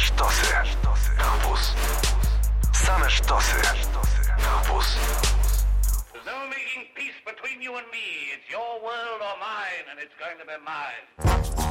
sztosy. Campus. Same sztosy. Campus. There's no making peace between you and me. It's your world or mine, and it's going to be mine.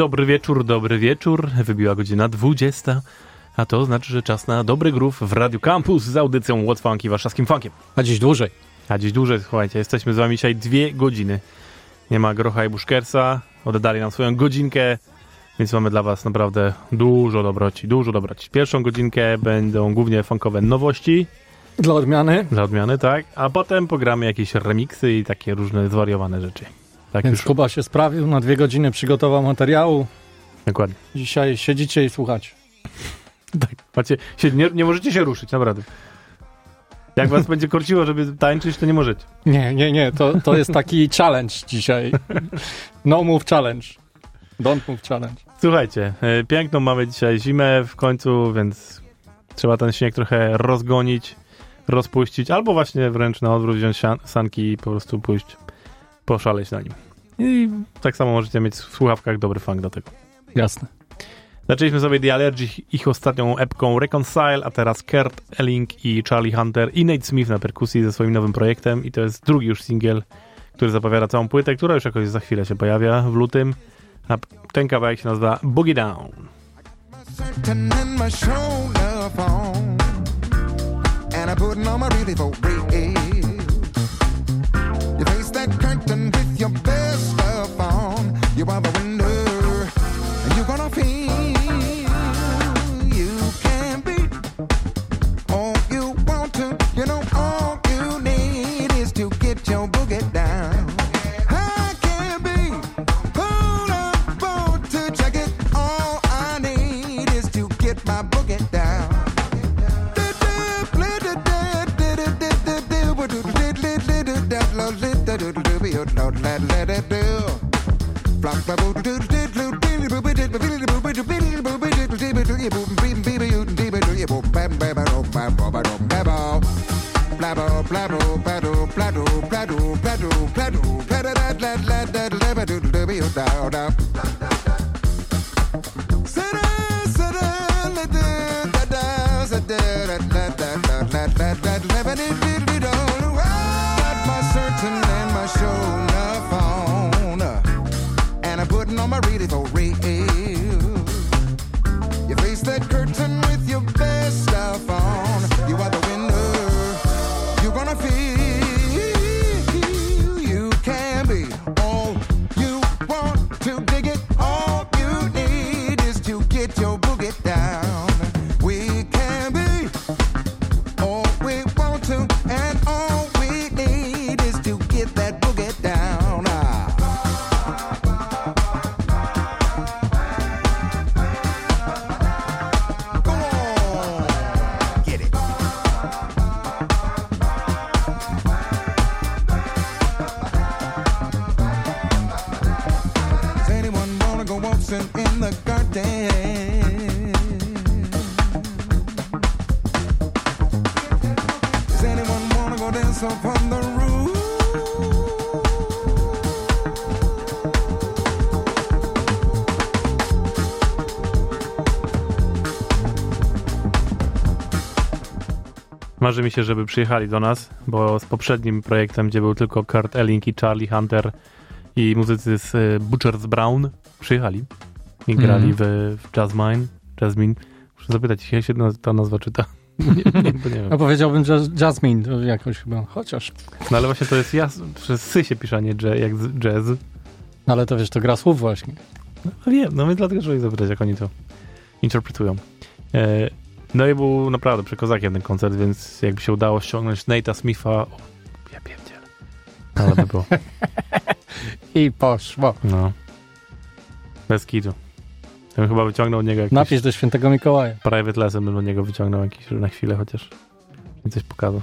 Dobry wieczór, dobry wieczór. Wybiła godzina 20, a to znaczy, że czas na dobry groove w Radio Campus z audycją What Funky warszawskim funkiem. A dziś dłużej. A dziś dłużej, słuchajcie, jesteśmy z wami dzisiaj dwie godziny. Nie ma Grocha i Buszkersa, oddali nam swoją godzinkę, więc mamy dla was naprawdę dużo dobroci, dużo dobroci. Pierwszą godzinkę będą głównie funkowe nowości, Dla odmiany. dla odmiany, tak? A potem pogramy jakieś remiksy i takie różne zwariowane rzeczy. Tak Więc już, Kuba się sprawił, na dwie godziny przygotował materiału. dokładnie. Dzisiaj siedzicie i słuchacie. Tak, macie, się, nie, nie możecie się ruszyć, naprawdę. Jak was będzie korciło, żeby tańczyć, to nie możecie. Nie, nie, nie, to, to jest taki challenge dzisiaj. No move challenge. Don't move challenge. Słuchajcie, e, piękną mamy dzisiaj zimę w końcu, więc trzeba ten śnieg trochę rozgonić, rozpuścić, albo właśnie wręcz na odwrót wziąć sanki i po prostu pójść, poszaleć na nim. I tak samo możecie mieć w słuchawkach dobry funk do tego. Jasne. Zaczęliśmy sobie The Allergy, ich ostatnią epką Reconcile, a teraz Kurt Elling i Charlie Hunter i Nate Smith na perkusji ze swoim nowym projektem i to jest drugi już singiel, który zapowiada całą płytę, która już jakoś za chwilę się pojawia w lutym, a ten kawałek się nazywa Boogie Down. And I on my really for real. You face that curtain your best stuff on. You are the winner. let it do. negative Marzy mi się, żeby przyjechali do nas, bo z poprzednim projektem, gdzie był tylko Kurt Elling i Charlie Hunter i muzycy z y, Butchers Brown, przyjechali i grali w, w Jazzmine. Jasmine. Muszę zapytać, jak się ta nazwa czyta? nie, nie, nie wiem. No powiedziałbym Jasmine jakoś chyba, chociaż. No ale właśnie to jest jas, przez sy się pisze, nie dże, jak jazz. No ale to wiesz, to gra słów właśnie. No wiem, no więc dlatego ich zapytać, jak oni to interpretują. E, no i był naprawdę przekozakiem ten koncert, więc jakby się udało ściągnąć Nate'a Smitha, o, ja pierdzielę. Ale by było. I poszło. No. Bez kitu. Ja bym chyba wyciągnął od niego jakiś Napisz do świętego Mikołaja. private lesson, bym od niego wyciągnął jakiś na chwilę chociaż. I coś pokazał.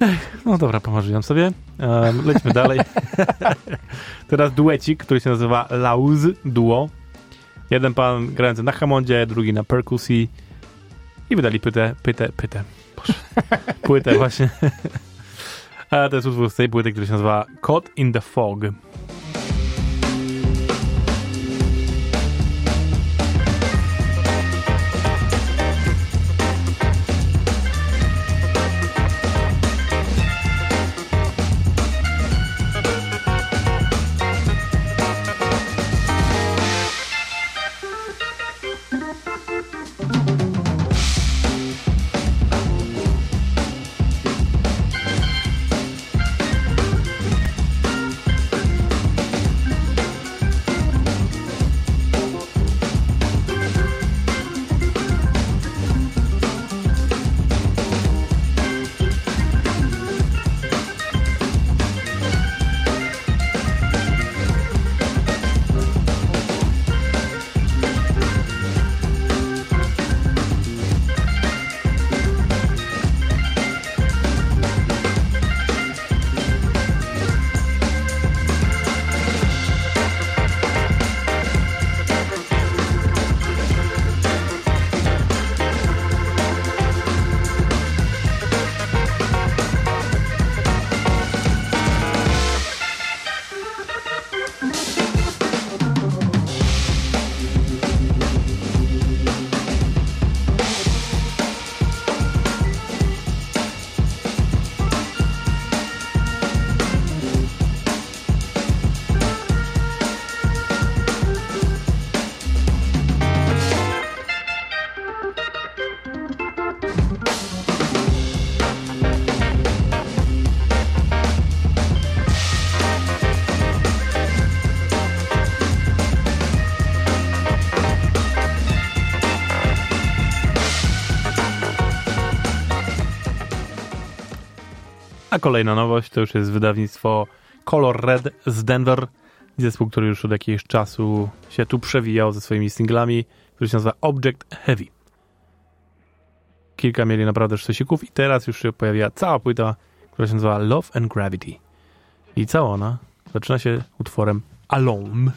Ech, no dobra, pomarzyłem sobie. Um, lećmy dalej. Teraz duecik, który się nazywa Lauz Duo. Jeden pan grający na Hammondzie, drugi na perkusji. I wydali pytę, pytę. Boże. Płytę właśnie. A to jest utwór z tej płyty, który się nazywa Caught in the Fog. Kolejna nowość to już jest wydawnictwo Color Red z Denver. Zespół, który już od jakiegoś czasu się tu przewijał ze swoimi singlami, który się nazywa Object Heavy. Kilka mieli naprawdę sztosików i teraz już się pojawia cała płyta, która się nazywa Love and Gravity. I cała ona zaczyna się utworem Alone.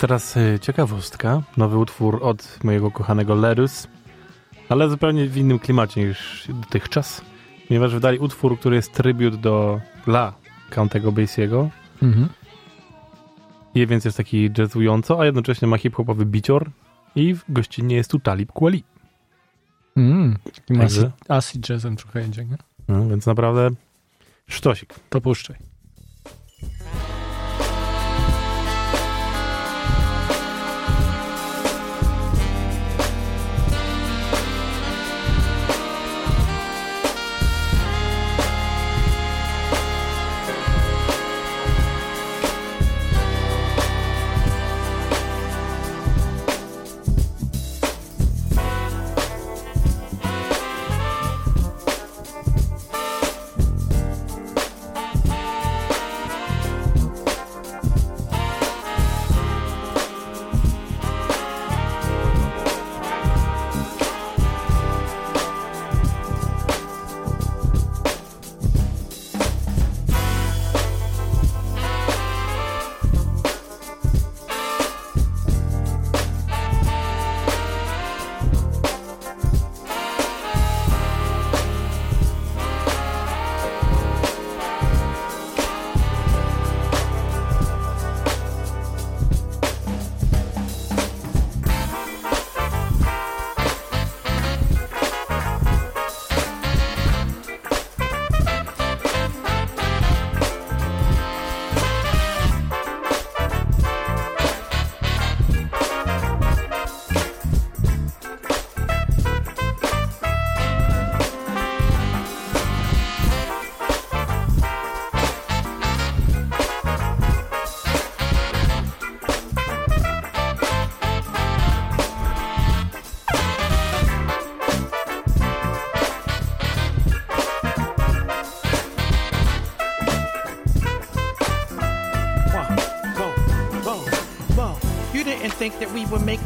Teraz y, ciekawostka. Nowy utwór od mojego kochanego Lerus, ale zupełnie w innym klimacie niż dotychczas, ponieważ wydali utwór, który jest tribut do dla Countego Basiego. Mhm. I więc jest taki jazzująco, a jednocześnie ma hip-hopowy bicior i w gościnnie jest tu Talib Kweli. Mm, acid, acid jazzem trochę jedzie, nie? No, więc naprawdę sztosik. To puszczaj.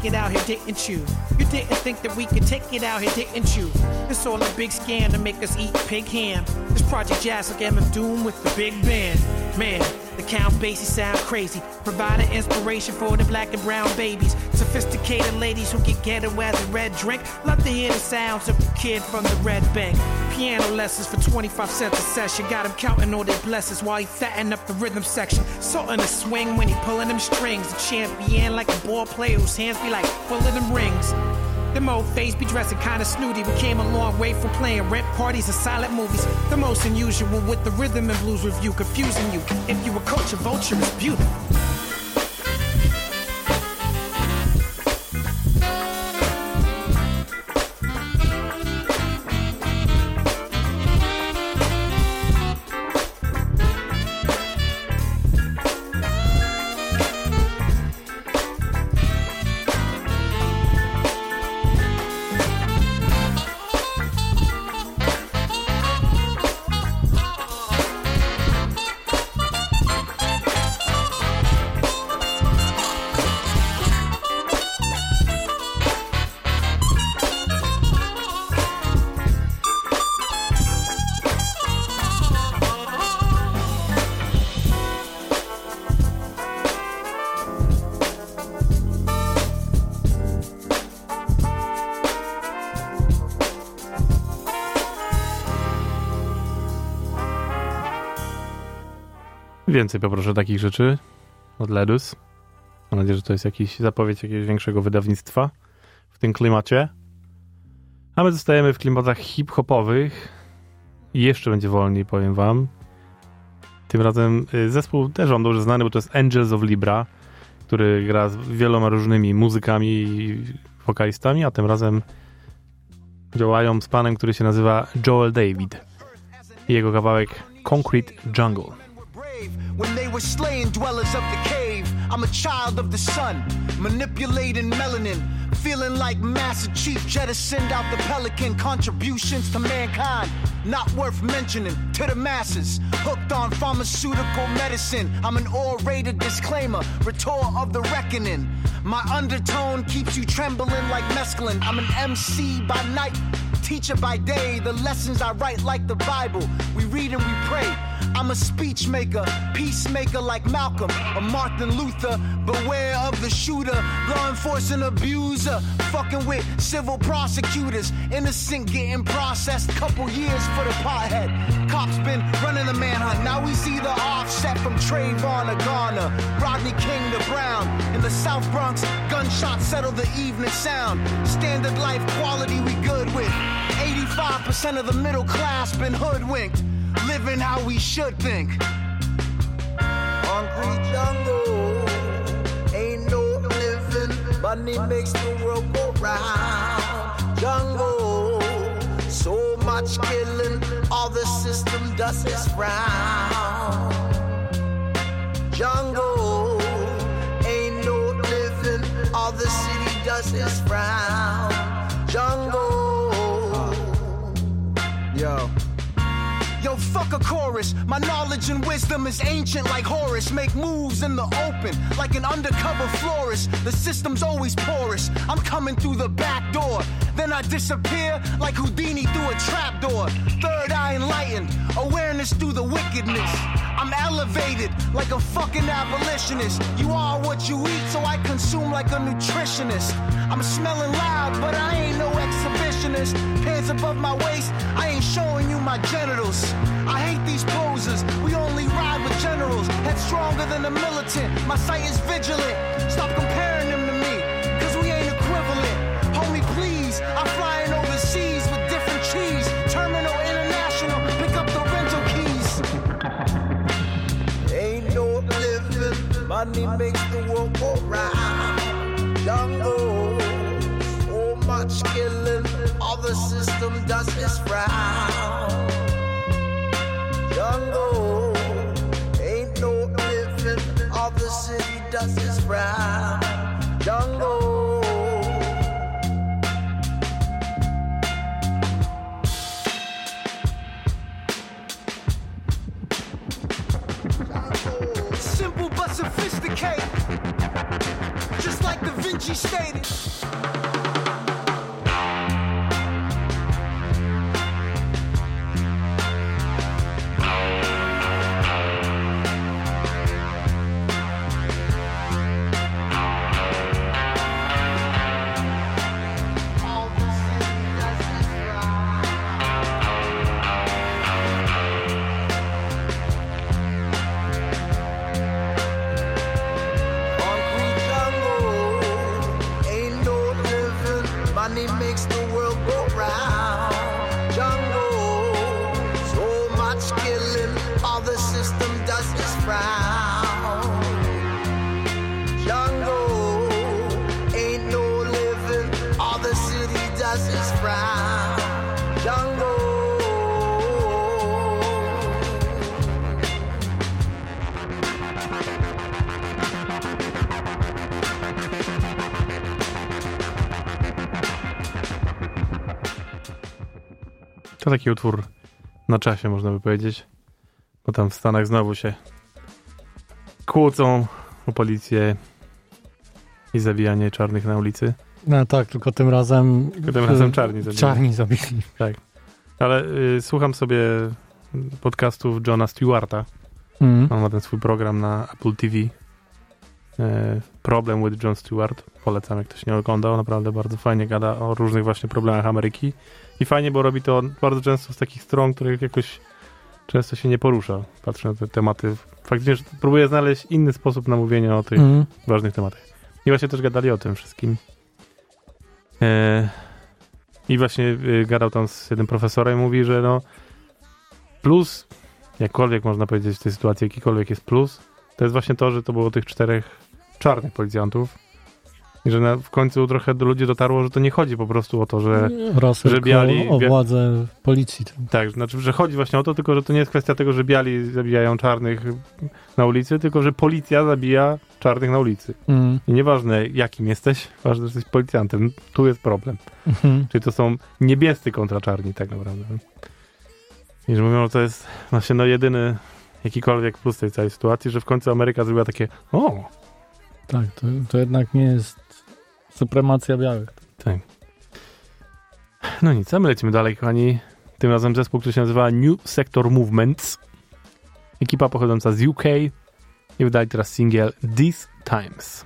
It out here, didn't you? You didn't think that we could take it out here, didn't you? It's all a big scam to make us eat pig ham. This Project Jazz like MF Doom with the big band. Man, the Count Basie sound crazy. Providing inspiration for the black and brown babies. Sophisticated ladies who get ghetto as a red drink. Love to hear the sounds of the kid from the Red Bank. Piano lessons for 25 cents a session. Got him counting all their blessings while he fatting up the rhythm section. Salting the swing when he pulling them strings. A champion like a ball player whose hands be like full of them rings. Them old face be dressing kinda snooty. We came a long way from playing rent parties and silent movies. The most unusual with the rhythm and blues review, confusing you. If you a culture vulture, it's beautiful. Więcej poproszę takich rzeczy od Ledus. Mam nadzieję, że to jest jakiś zapowiedź jakiegoś większego wydawnictwa w tym klimacie. A my zostajemy w klimatach hip-hopowych. I jeszcze będzie wolniej, powiem wam. Tym razem y, zespół też on dobrze znany, bo to jest Angels of Libra, który gra z wieloma różnymi muzykami i wokalistami, a tym razem działają z panem, który się nazywa Joel David. Jego kawałek Concrete Jungle. When they were slaying dwellers of the cave. I'm a child of the sun, manipulating melanin, feeling like Master Chief jettisoned out the pelican. Contributions to mankind, not worth mentioning to the masses. Hooked on pharmaceutical medicine. I'm an orated disclaimer, retort of the reckoning. My undertone keeps you trembling like mescaline. I'm an MC by night, teacher by day. The lessons I write like the Bible. We read and we pray. I'm a speech maker, peacemaker like Malcolm or Martin Luther. Beware of the shooter, law enforcement abuser, fucking with civil prosecutors. Innocent getting processed, couple years for the pothead. Cops been running the manhunt. Now we see the offset from Trayvon to Garner, Rodney King to Brown. In the South Bronx, gunshots settle the evening sound. Standard life quality we good with. 85% of the middle class been hoodwinked, living how we should think. Hungry jungle, ain't no living. Money makes the world go round. Jungle, so much killing, all the system does is frown. Jungle, ain't no living, all the city does is frown. Fuck a chorus. My knowledge and wisdom is ancient like Horus. Make moves in the open like an undercover florist. The system's always porous. I'm coming through the back door. Then I disappear like Houdini through a trapdoor. Third eye enlightened, awareness through the wickedness. I'm elevated like a fucking abolitionist. You are what you eat, so I consume like a nutritionist. I'm smelling loud, but I ain't no exhibitionist. Pants above my waist, I ain't showing you my genitals. I hate these posers. We only ride with generals. Head stronger than the militant. My sight is vigilant. Stop comparing them to me, cause we ain't equivalent. Homie, please, I'm flying overseas with different cheese. Terminal International, pick up the rental keys. Ain't no living, money makes the world go round. Jungle, so much the system does is frown. Jungle, ain't no living, all the city does is frown. Taki utwór na czasie, można by powiedzieć. Bo tam w Stanach znowu się kłócą o policję i zabijanie czarnych na ulicy. No tak, tylko tym razem... Tylko tym razem czarni zabili. Czarni zabili. Tak. Ale y, słucham sobie podcastów Johna Stewarta. Mm. On ma ten swój program na Apple TV. E, Problem with John Stewart. Polecam, jak ktoś nie oglądał. Naprawdę bardzo fajnie gada o różnych właśnie problemach Ameryki. I fajnie, bo robi to bardzo często z takich stron, których jakoś często się nie porusza. Patrzę na te tematy. Faktycznie że próbuję znaleźć inny sposób na mówienie o tych Mm. ważnych tematach. I właśnie też gadali o tym wszystkim. E, I właśnie y, gadał tam z jednym profesorem i mówi, że no plus, jakkolwiek można powiedzieć w tej sytuacji, jakikolwiek jest plus, to jest właśnie to, że to było tych czterech czarnych policjantów. I że na, w końcu trochę do ludzi dotarło, że to nie chodzi po prostu o to, że Raz że biali- o władzę policji. tak, znaczy, że chodzi właśnie o to, tylko że to nie jest kwestia tego, że biali zabijają czarnych na ulicy, tylko że policja zabija czarnych na ulicy. Mm. I nieważne jakim jesteś, ważne, że jesteś policjantem. Tu jest problem. Mhm. Czyli to są niebiescy kontra czarni tak naprawdę. I że mówią, że to jest właśnie no jedyny jakikolwiek plus tej całej sytuacji, że w końcu Ameryka zrobiła takie o, Tak, to, to jednak nie jest Supremacja białych. Tak. No nic, a my lecimy dalej, kochani. Tym razem zespół, który się nazywa New Sector Movements. Ekipa pochodząca z UK i wydali teraz singiel These Times.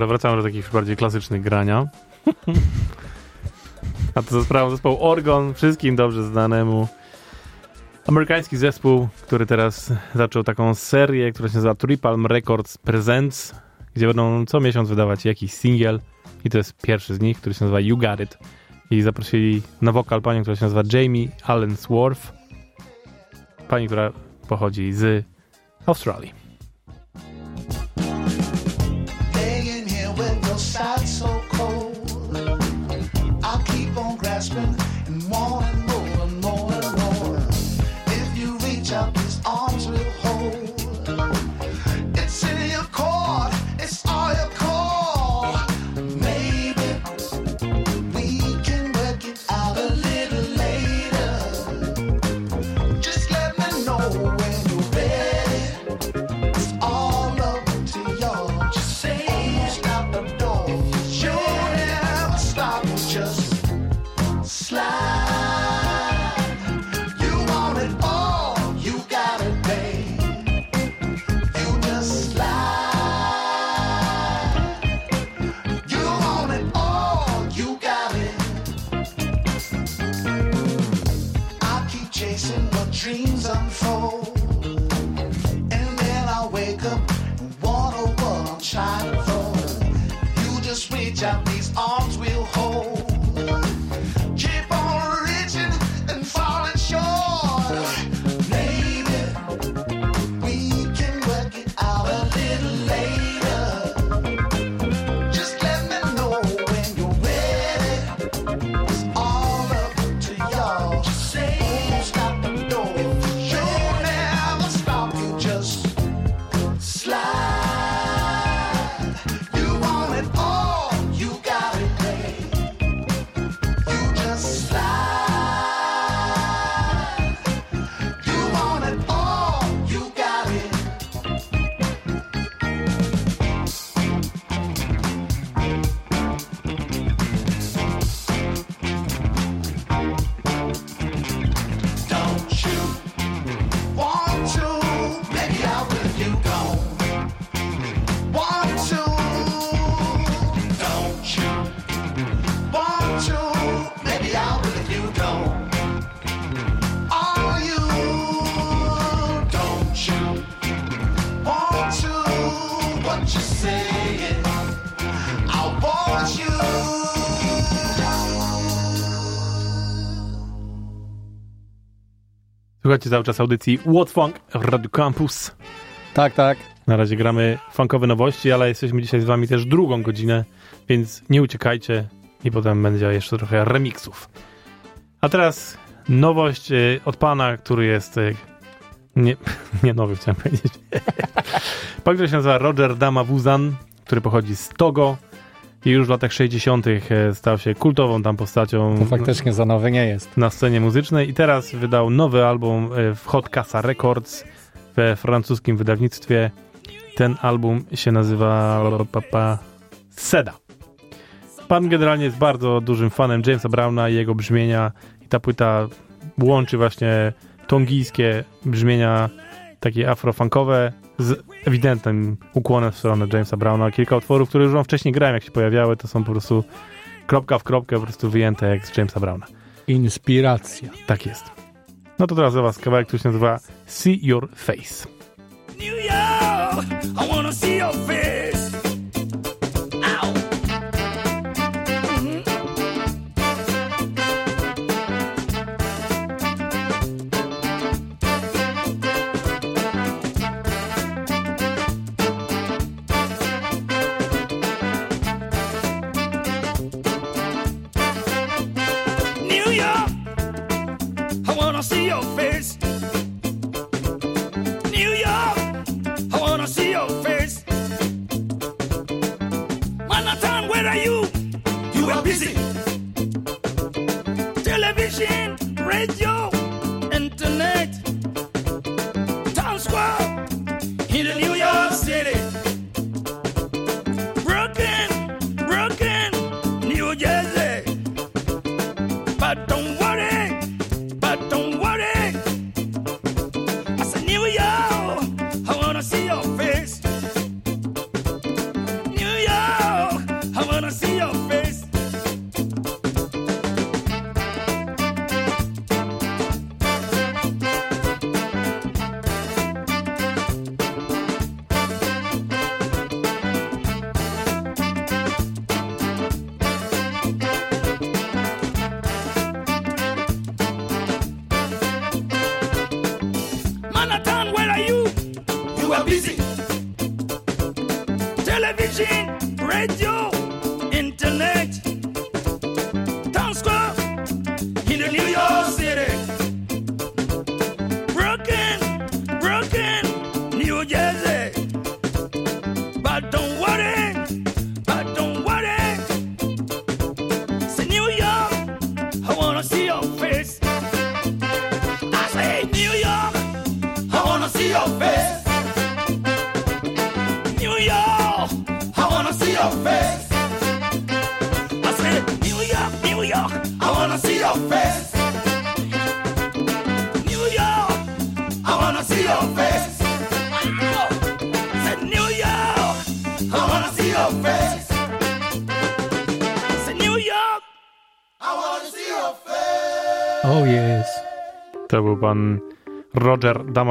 Dobra, wracamy do takich bardziej klasycznych grania. A to za sprawą zespołu Orgon, wszystkim dobrze znanemu. Amerykański zespół, który teraz zaczął taką serię, która się nazywa Tripalm Records Presents, gdzie będą co miesiąc wydawać jakiś singiel i to jest pierwszy z nich, który się nazywa You Got It. I zaprosili na wokal panią, która się nazywa Jamie Allen Swarth. Pani, która pochodzi z Australii. Słuchajcie cały czas audycji What Funk w Radio Campus. Tak, tak. Na razie gramy funkowe nowości, ale jesteśmy dzisiaj z wami też drugą godzinę, więc nie uciekajcie i potem będzie jeszcze trochę remixów. A teraz nowość y, od pana, który jest y, nie, nie nowy, chciałem powiedzieć. Pan, który się nazywa Roger Damawuzan, który pochodzi z Togo i już w latach 60. y, stał się kultową tam postacią To faktycznie za nowy nie jest. na scenie muzycznej i teraz wydał nowy album y, w Hot Casa Records we francuskim wydawnictwie. Ten album się nazywa papa, Seda. Pan generalnie jest bardzo dużym fanem Jamesa Browna i jego brzmienia i ta płyta łączy właśnie tongijskie brzmienia takie afrofunkowe z ewidentnym ukłonem w stronę Jamesa Browna. Kilka utworów, które już wam wcześniej grałem, jak się pojawiały, to są po prostu kropka w kropkę po prostu wyjęte jak z Jamesa Browna. Inspiracja. Tak jest. No to teraz dla was kawałek, który się nazywa See Your Face. New York, I wanna see your face.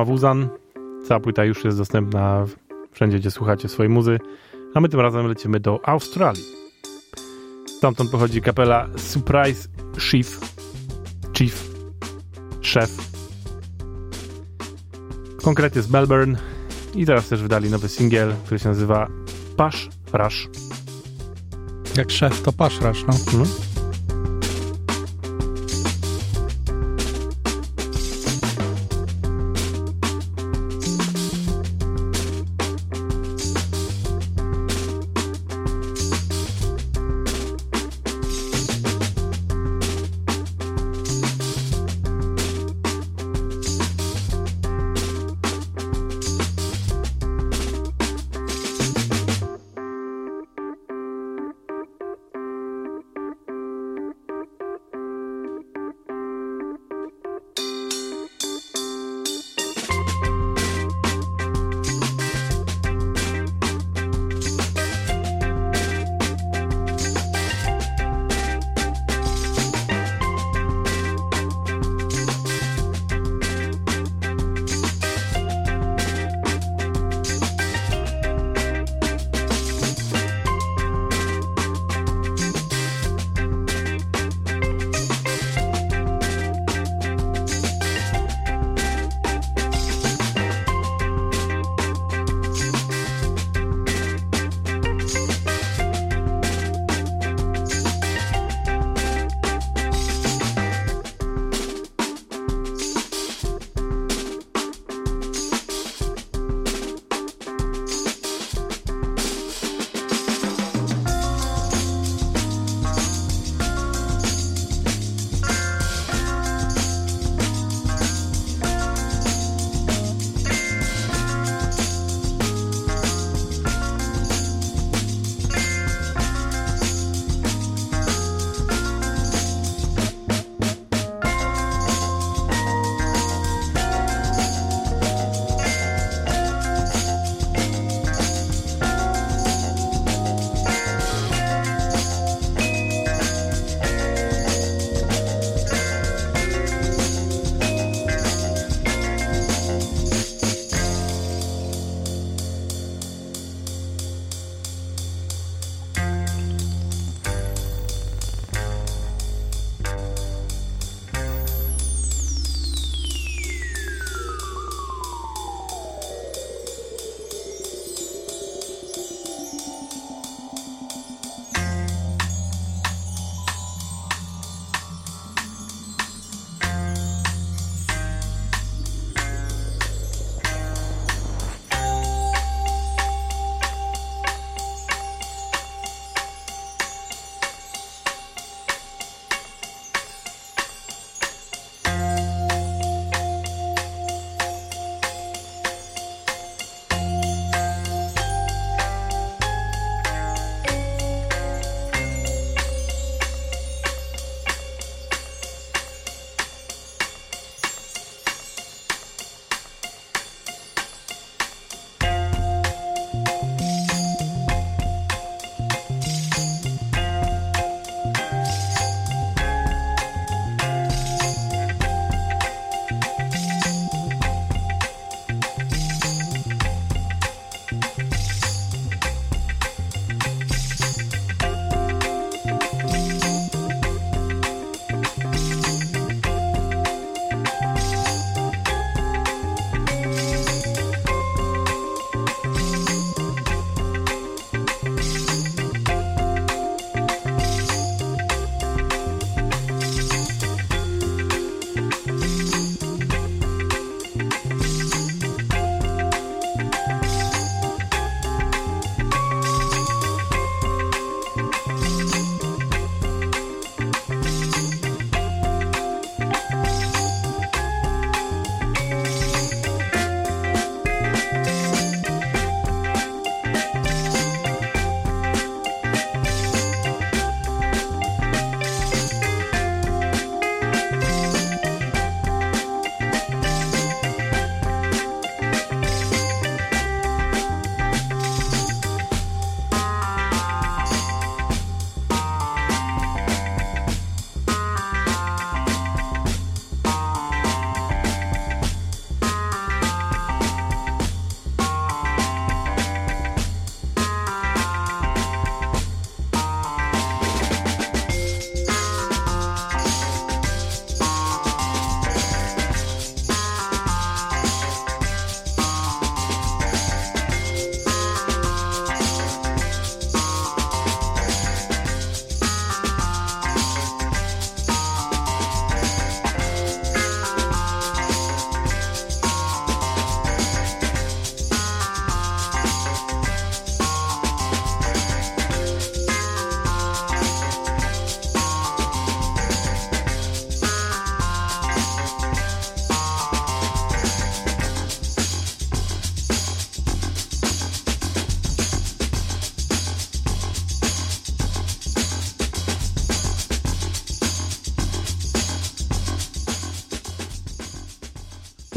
Damawuzan. Cała płyta już jest dostępna wszędzie, gdzie słuchacie swojej muzy. A my tym razem lecimy do Australii. Stamtąd pochodzi kapela Surprise Chief. Chief. Szef. Konkretnie z Melbourne. I teraz też wydali nowy singiel, który się nazywa Pash Rush. Jak szef to paszrasz, no. Mhm.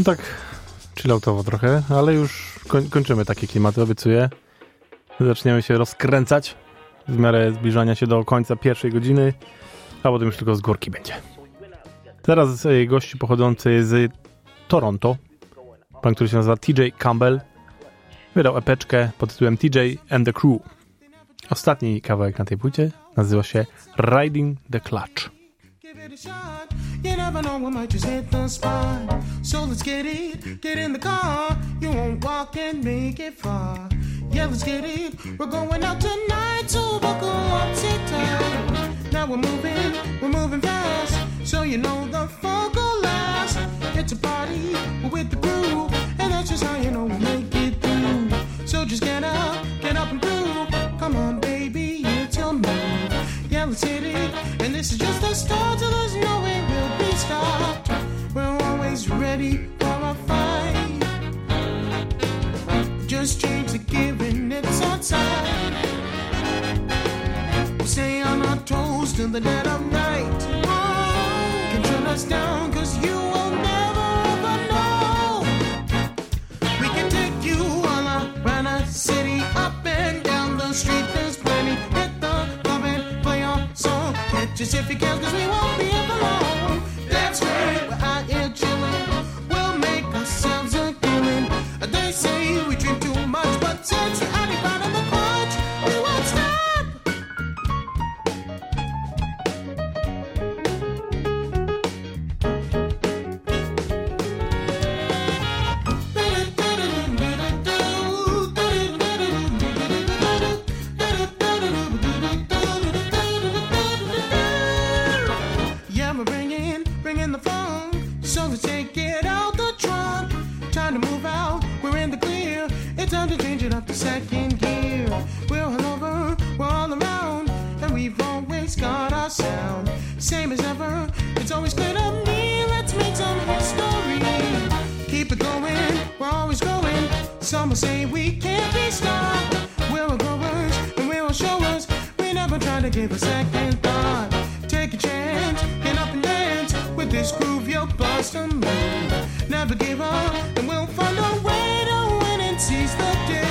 No tak chilloutowo trochę, ale już koń, kończymy takie klimaty, obiecuję. Zaczniemy się rozkręcać w miarę zbliżania się do końca pierwszej godziny, a potem już tylko z górki będzie. Teraz e, gości pochodzący z Toronto, pan, który się nazywa TJ Campbell, wydał epeczkę pod tytułem TJ and the Crew. Ostatni kawałek na tej płycie nazywa się Riding the Clutch. You never know, we might just hit the spot. So let's get it, get in the car. You won't walk and make it far. Yeah, let's get it. We're going out tonight, so buckle up, sit tight. Now we're moving, we're moving fast. So you know the funk will last. It's a party with the crew, and that's just how you know we make it through. So just get up, get up and groove. Come on, baby. It. And this is just the start, there's no way we'll be stopped. We're always ready for a fight. Just change the and it's outside. We stay on our toes till the dead of night. Oh, can shut us down, cause you will never ever know. We can take you all around the city, up and down the street. There's us if you can, cause we won't be here for long. That's right, we're out here chilling. We'll make ourselves a killing. They say we drink too much, but since Same as ever, it's always clear to me. Let's make some history. Keep it going, we're always growing. Some will say we can't be stopped. We're growers, and we'll show us. We never try to give a second thought. Take a chance, get up and dance. With this groove, you'll move. Never give up, and we'll find a way to win and seize the day.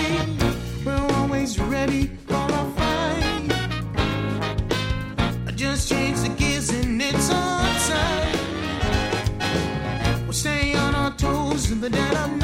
Toes in the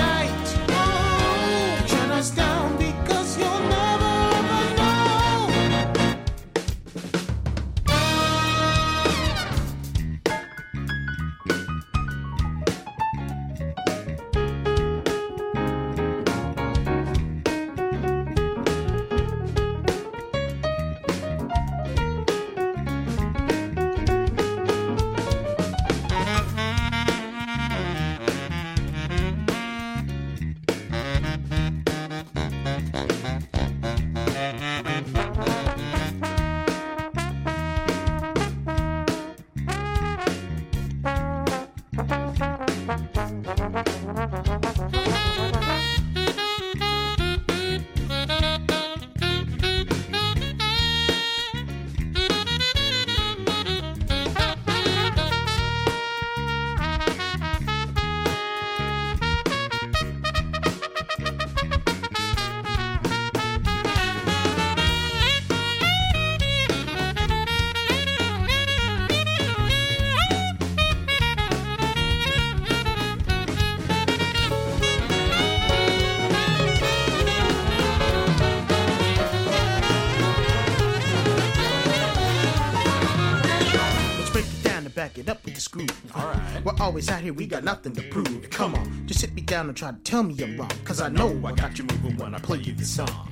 back it up with the screw. Alright. We're always out here, we got nothing to prove. Come on, just sit me down and try to tell me I'm wrong. Cause I know I got you moving when I play you the song.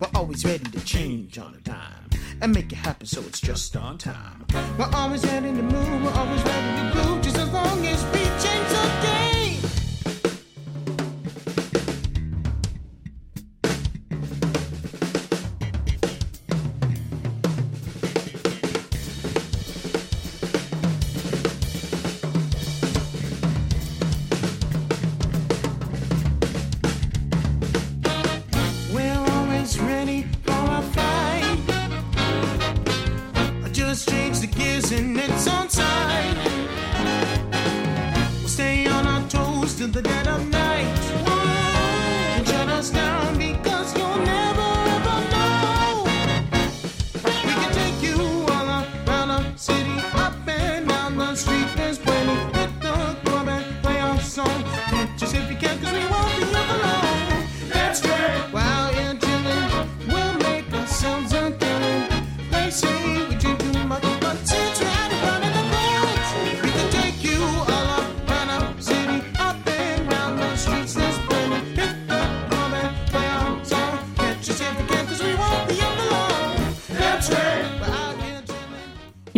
We're always ready to change on a dime and make it happen so it's just on time. We're always ready to move, we're always ready to groove, just as long as we change the game.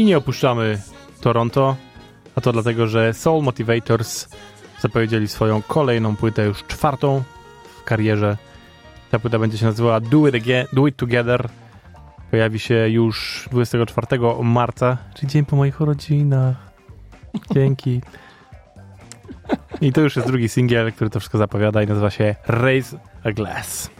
nie opuszczamy Toronto, a to dlatego, że Soul Motivators zapowiedzieli swoją kolejną płytę, już czwartą w karierze. Ta płyta będzie się nazywała Do It, Again, Do It Together. Pojawi się już 24 marca, czyli dzień po moich urodzinach. Dzięki. I to już jest drugi singiel, który to wszystko zapowiada i nazywa się Raise a Glass.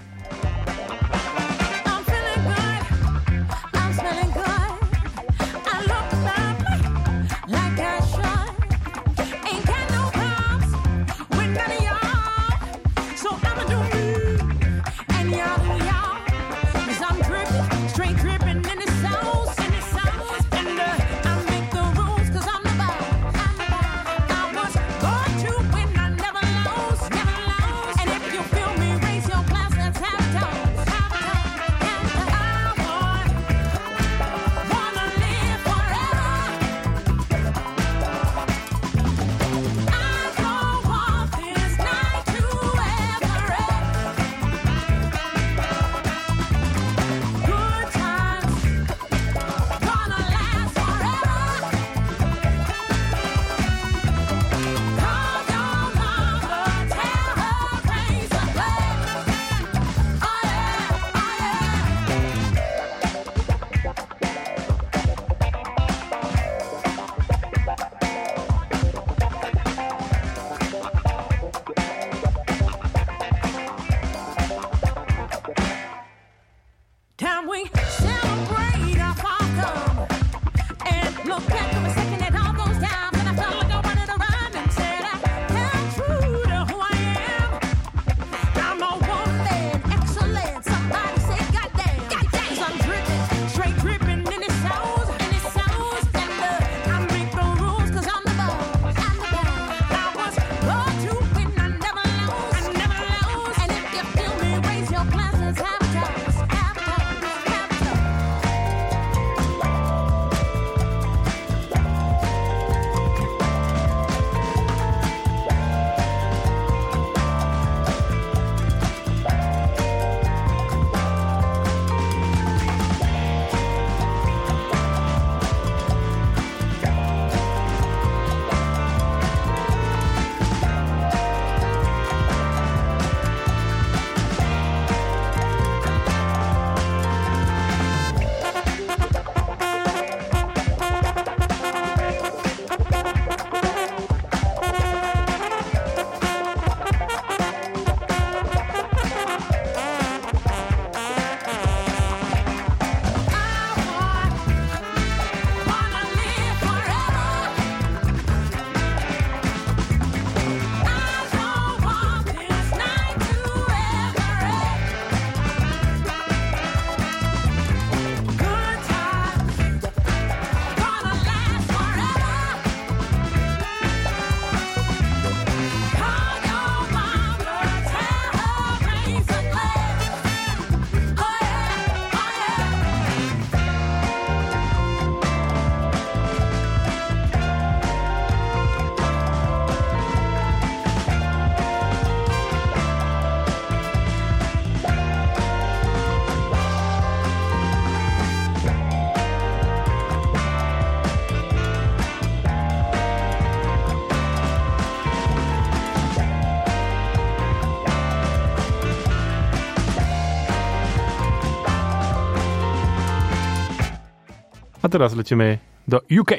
teraz lecimy do UK.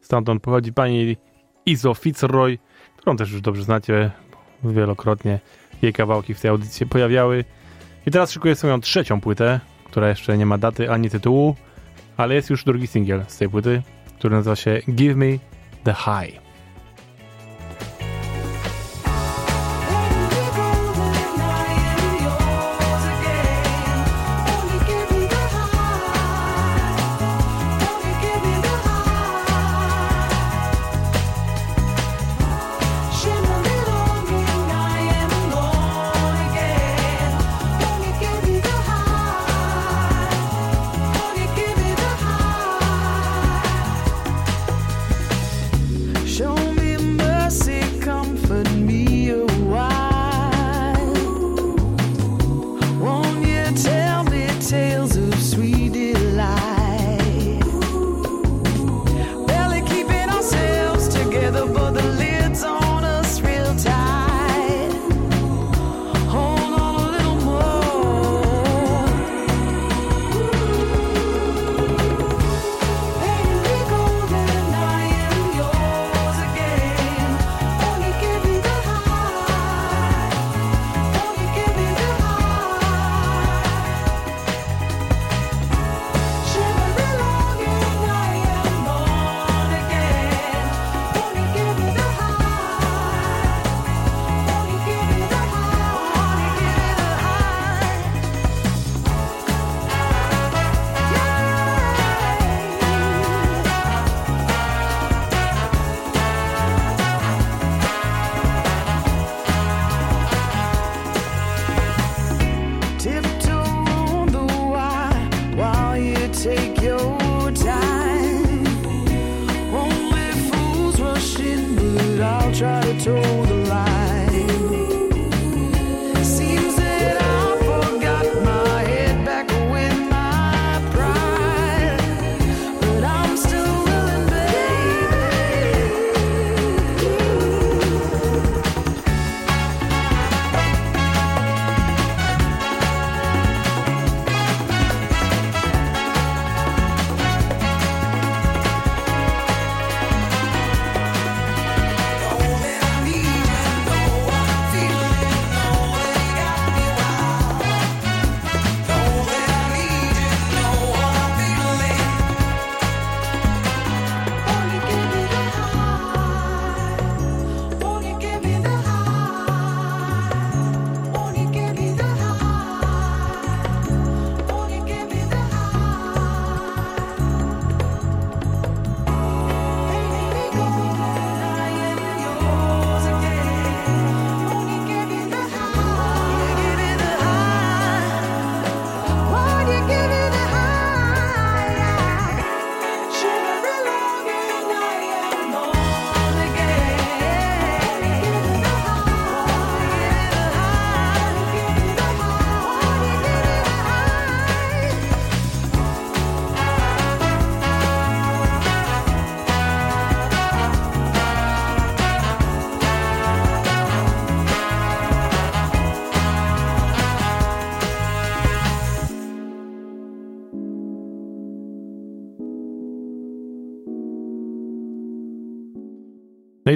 Stamtąd pochodzi pani Izo Fitzroy, którą też już dobrze znacie. Wielokrotnie jej kawałki w tej audycji się pojawiały. I teraz szykuję swoją trzecią płytę, która jeszcze nie ma daty ani tytułu, ale jest już drugi singiel z tej płyty, który nazywa się Give Me The High.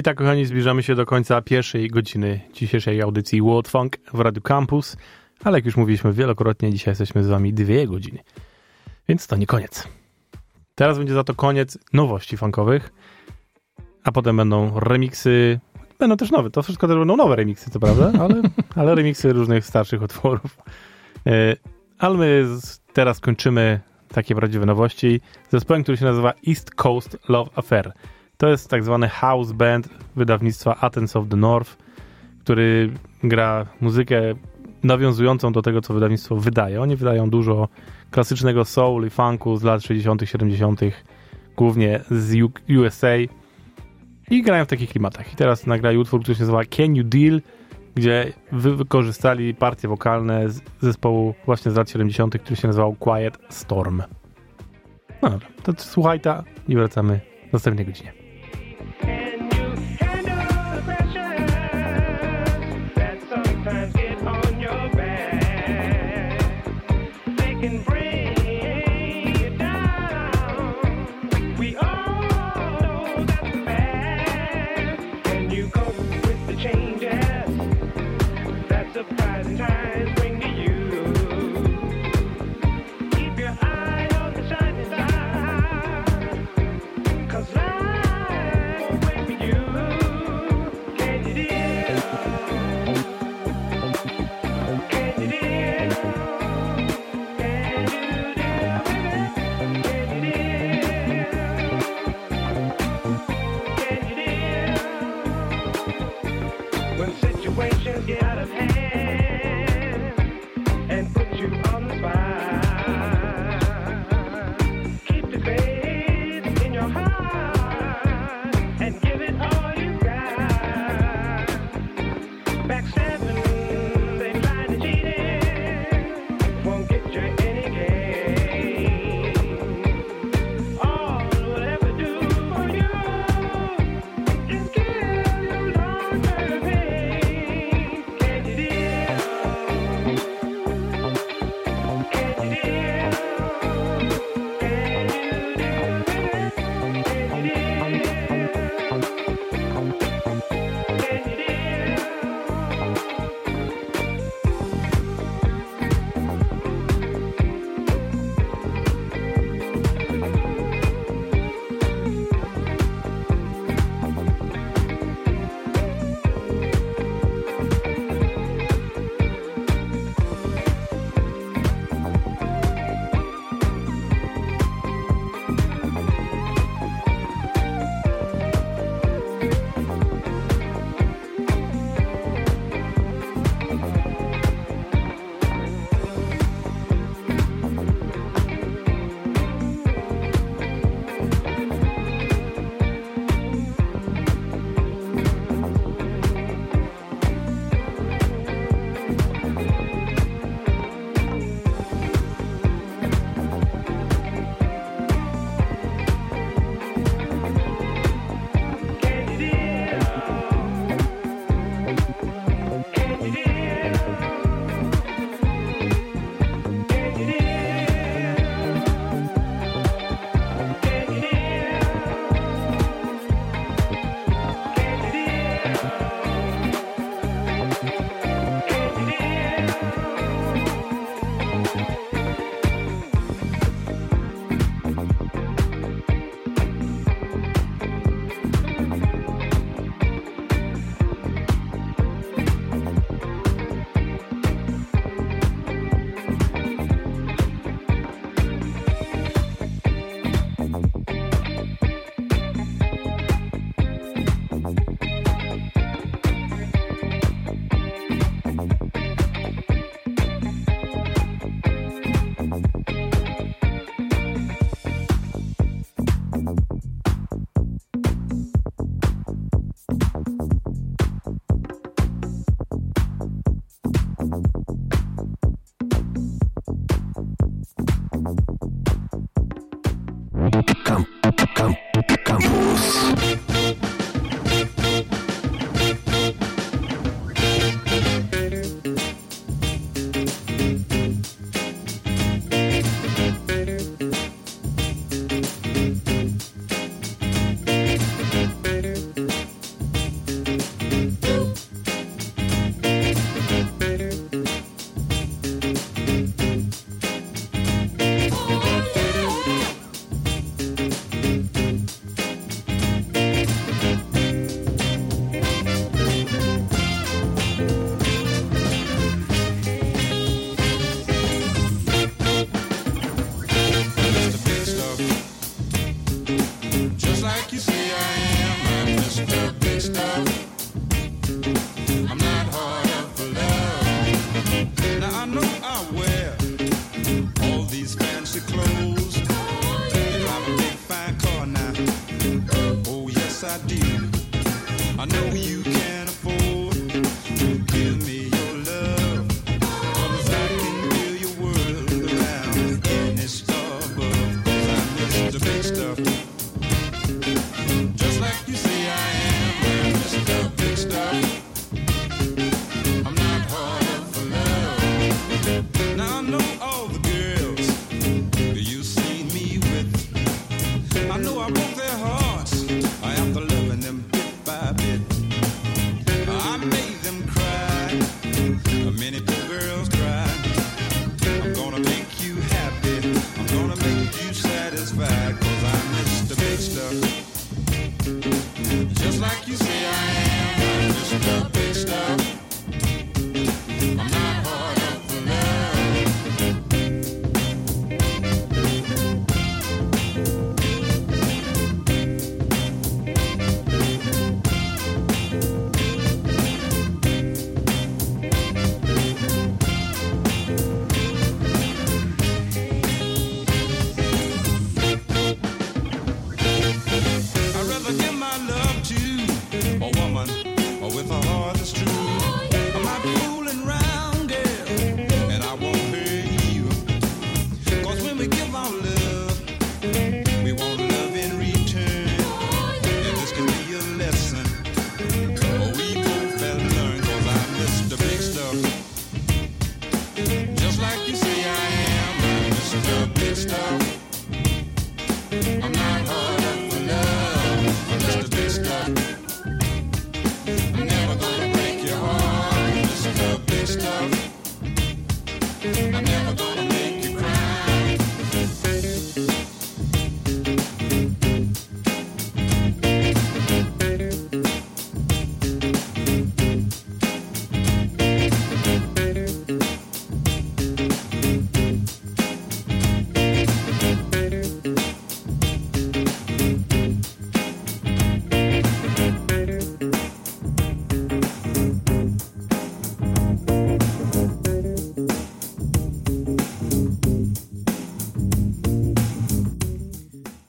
I tak, kochani, zbliżamy się do końca pierwszej godziny dzisiejszej audycji World Funk w Radio Campus, ale jak już mówiliśmy wielokrotnie, dzisiaj jesteśmy z wami dwie godziny. Więc to nie koniec. Teraz będzie za to koniec nowości funkowych, a potem będą remiksy, będą też nowe, to wszystko też będą nowe remiksy, co prawda, ale, ale remiksy różnych starszych utworów. E, Ale my teraz kończymy takie prawdziwe nowości z zespołem, który się nazywa East Coast Love Affair. To jest tak zwany house band wydawnictwa Athens of the North, który gra muzykę nawiązującą do tego, co wydawnictwo wydaje. Oni wydają dużo klasycznego soul i funku z lat 60., 70., głównie z USA i grają w takich klimatach. I teraz nagrali utwór, który się nazywa Can You Deal, gdzie wy wykorzystali partie wokalne z zespołu właśnie z lat 70., który się nazywał Quiet Storm. No dobra, to słuchaj ta i wracamy w następnej godzinie.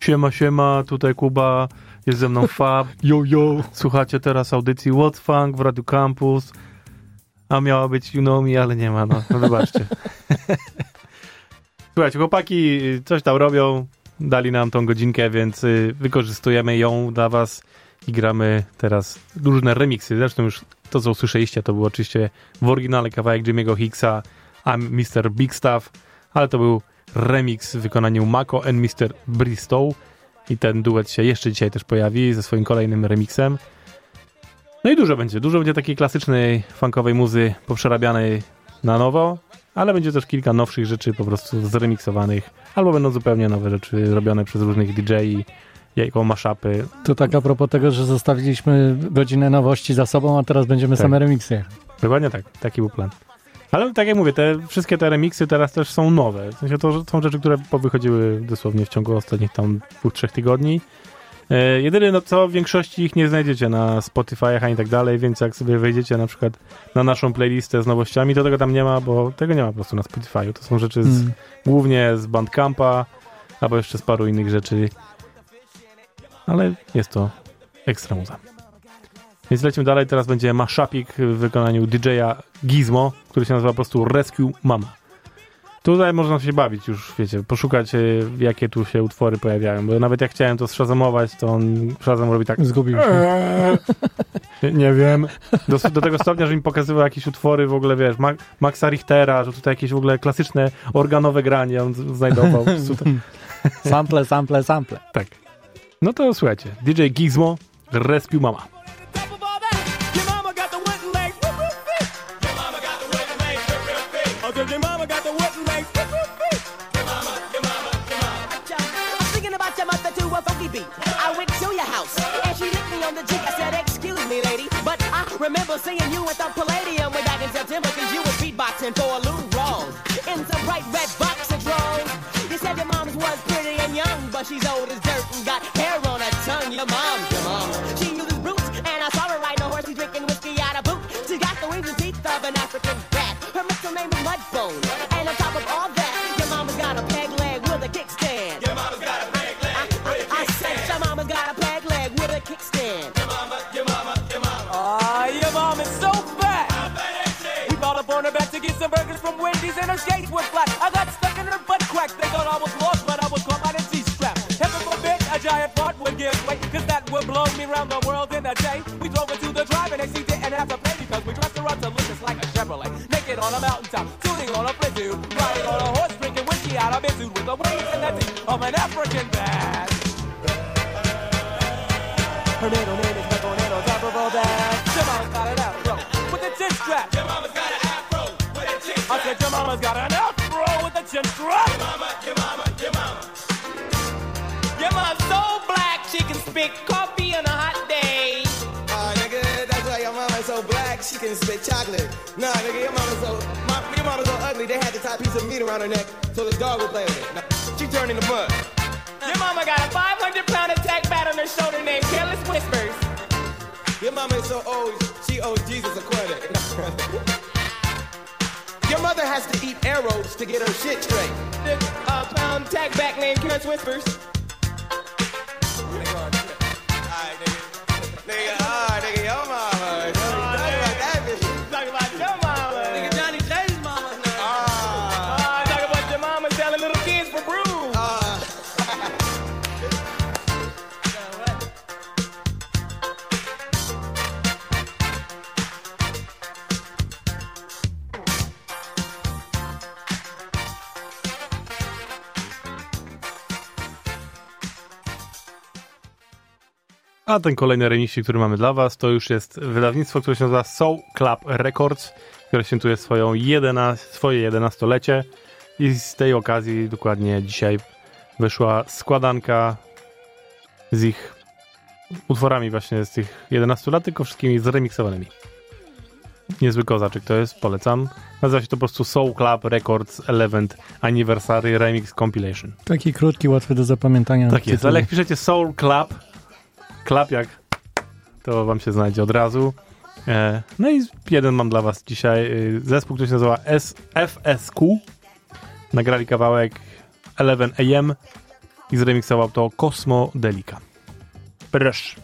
Siema, siema, tutaj Kuba, jest ze mną Fab. Yo, yo. Słuchacie teraz audycji What Funk w Radio Campus. A miała być Me, ale nie ma, no, no wybaczcie. Słuchajcie, chłopaki coś tam robią, dali nam tą godzinkę, więc y, wykorzystujemy ją dla was i gramy teraz różne remiksy. Zresztą już to, co usłyszeliście, to był oczywiście w oryginale kawałek Jimmy'ego Hicksa I'm Mr. Big Stuff, ale to był remix w wykonaniu Mako and Mr. Bristow i ten duet się jeszcze dzisiaj też pojawi ze swoim kolejnym remixem. No i dużo będzie, dużo będzie takiej klasycznej funkowej muzy poprzerabianej na nowo, ale będzie też kilka nowszych rzeczy po prostu zremiksowanych, albo będą zupełnie nowe rzeczy robione przez różnych DJ jako mashupy. To tak a propos tego, że zostawiliśmy godzinę nowości za sobą, a teraz będziemy Tak. same remiksy. Dokładnie tak, taki był plan. Ale tak jak mówię, te wszystkie te remiksy teraz też są nowe. W sensie to są rzeczy, które powychodziły dosłownie w ciągu ostatnich tam dwóch, trzech tygodni. E, jedyne no co, w większości ich nie znajdziecie na Spotify'ach ani tak dalej, więc jak sobie wejdziecie na przykład na naszą playlistę z nowościami, to tego tam nie ma, bo tego nie ma po prostu na Spotify'u. To są rzeczy z, Mm. głównie z Bandcampa, albo jeszcze z paru innych rzeczy. Ale jest to ekstra muza. Więc lecimy dalej, teraz będzie mashupik w wykonaniu DJ-a Gizmo, który się nazywa po prostu Rescue Mama. Tutaj można się bawić już, wiecie, poszukać e, jakie tu się utwory pojawiają, bo nawet jak chciałem to szazamować, to on Shazam robi tak Zgubił się. Eee, nie, wiem. Do, do tego stopnia, że mi pokazywał jakieś utwory w ogóle, wiesz, Ma Maxa Richtera, że tutaj jakieś w ogóle klasyczne organowe granie on znajdował. Sample, sample, sample. tak. No to słuchajcie, DJ Gizmo, Rescue Mama. Remember seeing you at the Palladium way back in September because you was beatboxing for a Lou Rawls in some bright red boxer drawers. You said your mom's was pretty and young, but she's old as dirt and got hair on her tongue. Your mom, your mom, skates were flat. I got stuck in her butt crack. They thought I was lost, but I was caught by the G-strap. Heaven forbid a giant part would give way, cause that would blow me round the world in a day. We drove into the drive and they didn't have to pay because we dressed her up to look just like a Chevrolet. Naked on a mountaintop, shooting on a flintsuit, riding on a horse, drinking whiskey out of his suit with the wings and the teeth of an African mama's got an afro with a chin strap. Your mama, your mama, your mama. Your mom's so black she can spit coffee on a hot day. Ah, nigga, that's why your mama's so black, she can spit chocolate. Nah, nigga, your mama's so, my, your mama's so ugly, they had the top piece of meat around her neck so the dog would play with it. Now, she turned into mud. Your mama got a 500 pound attack bat on her shoulder named Careless Whispers. Your mama is so old, she owes Jesus a credit. your mother has to eat arrows to get her shit straight. The uh, pound attack back named Careless Whispers. A ten kolejny remix, który mamy dla Was, to już jest wydawnictwo, które się nazywa Soul Club Records, które świętuje swoją 11, swoje 11-lecie i z tej okazji dokładnie dzisiaj wyszła składanka z ich utworami właśnie z tych 11 lat, tylko wszystkimi zremiksowanymi. Niezły kozaczek to jest, polecam. Nazywa się to po prostu Soul Club Records 11th Anniversary Remix Compilation. Taki krótki, łatwy do zapamiętania. Tak jest, ale jak piszecie Soul Club, klap jak, to wam się znajdzie od razu. E, no i jeden mam dla was dzisiaj. e, Zespół, który się nazywa FSQ. Nagrali kawałek 11 AM i zremiksował to Cosmo Delica. Proszę.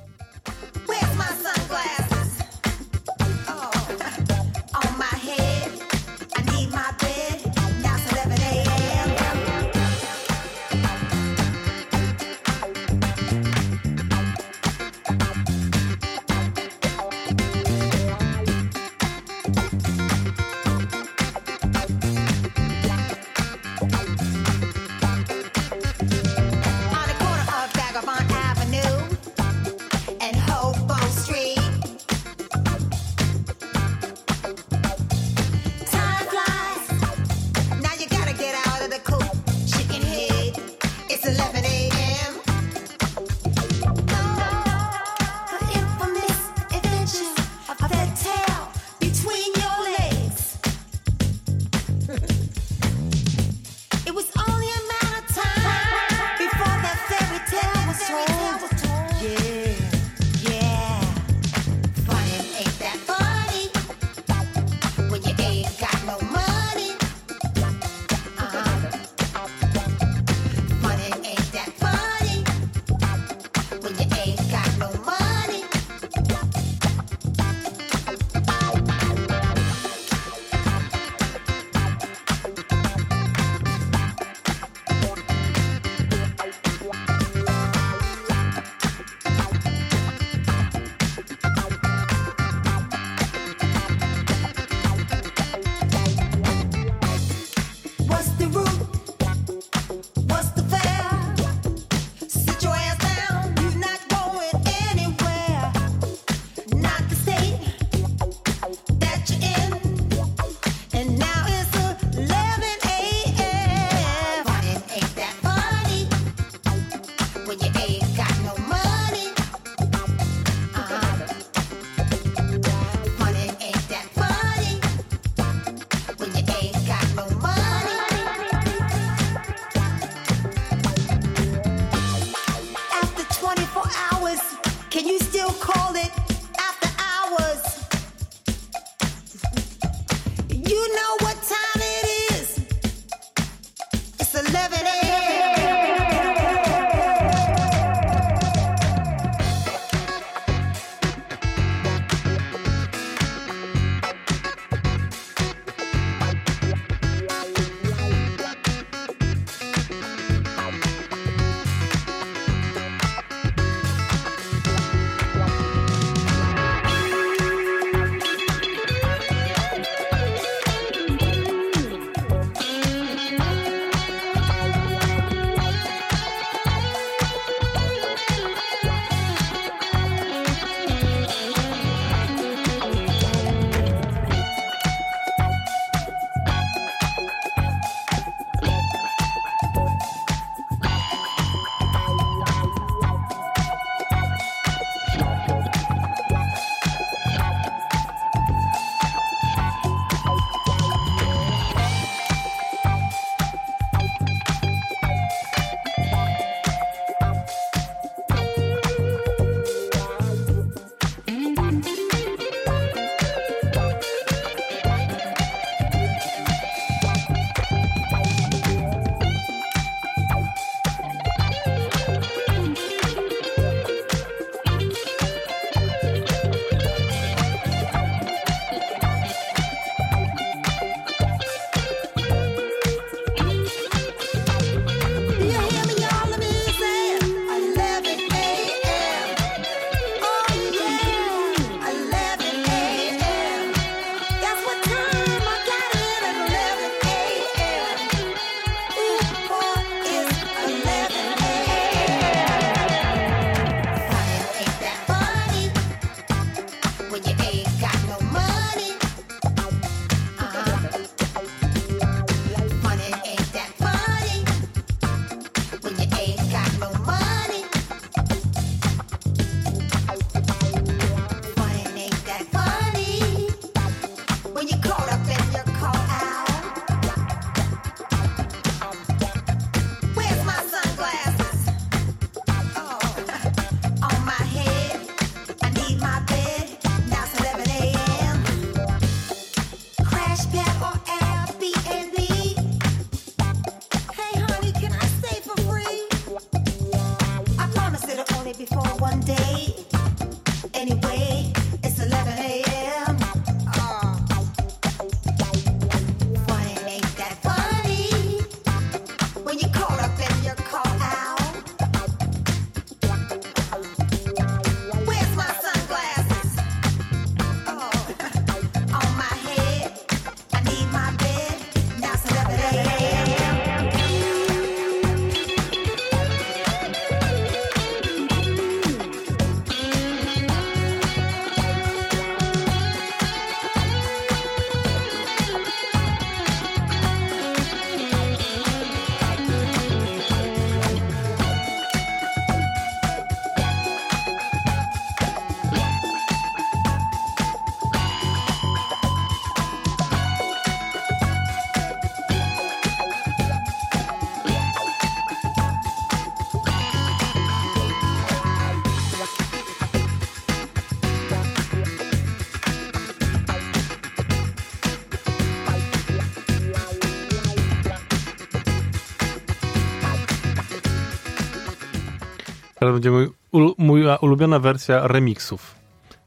Teraz będzie mój, ul, moja ulubiona wersja remixów.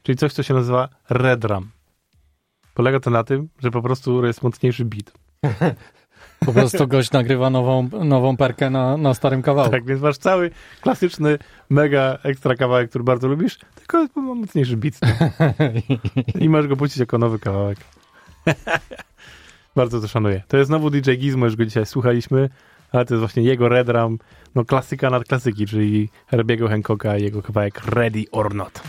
Czyli coś, co się nazywa redrum. Polega to na tym, że po prostu jest mocniejszy beat. Po prostu gość nagrywa nową, nową perkę na, na starym kawałku. Tak, więc masz cały klasyczny, mega ekstra kawałek, który bardzo lubisz, tylko ma mocniejszy beat. I masz go puścić jako nowy kawałek. bardzo to szanuję. To jest znowu DJ Gizmo, już go dzisiaj słuchaliśmy, ale to jest właśnie jego redrum, no klasyka nad klasyki, czyli Herbiego Hancocka i jego kawałek Ready or Not.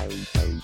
I'm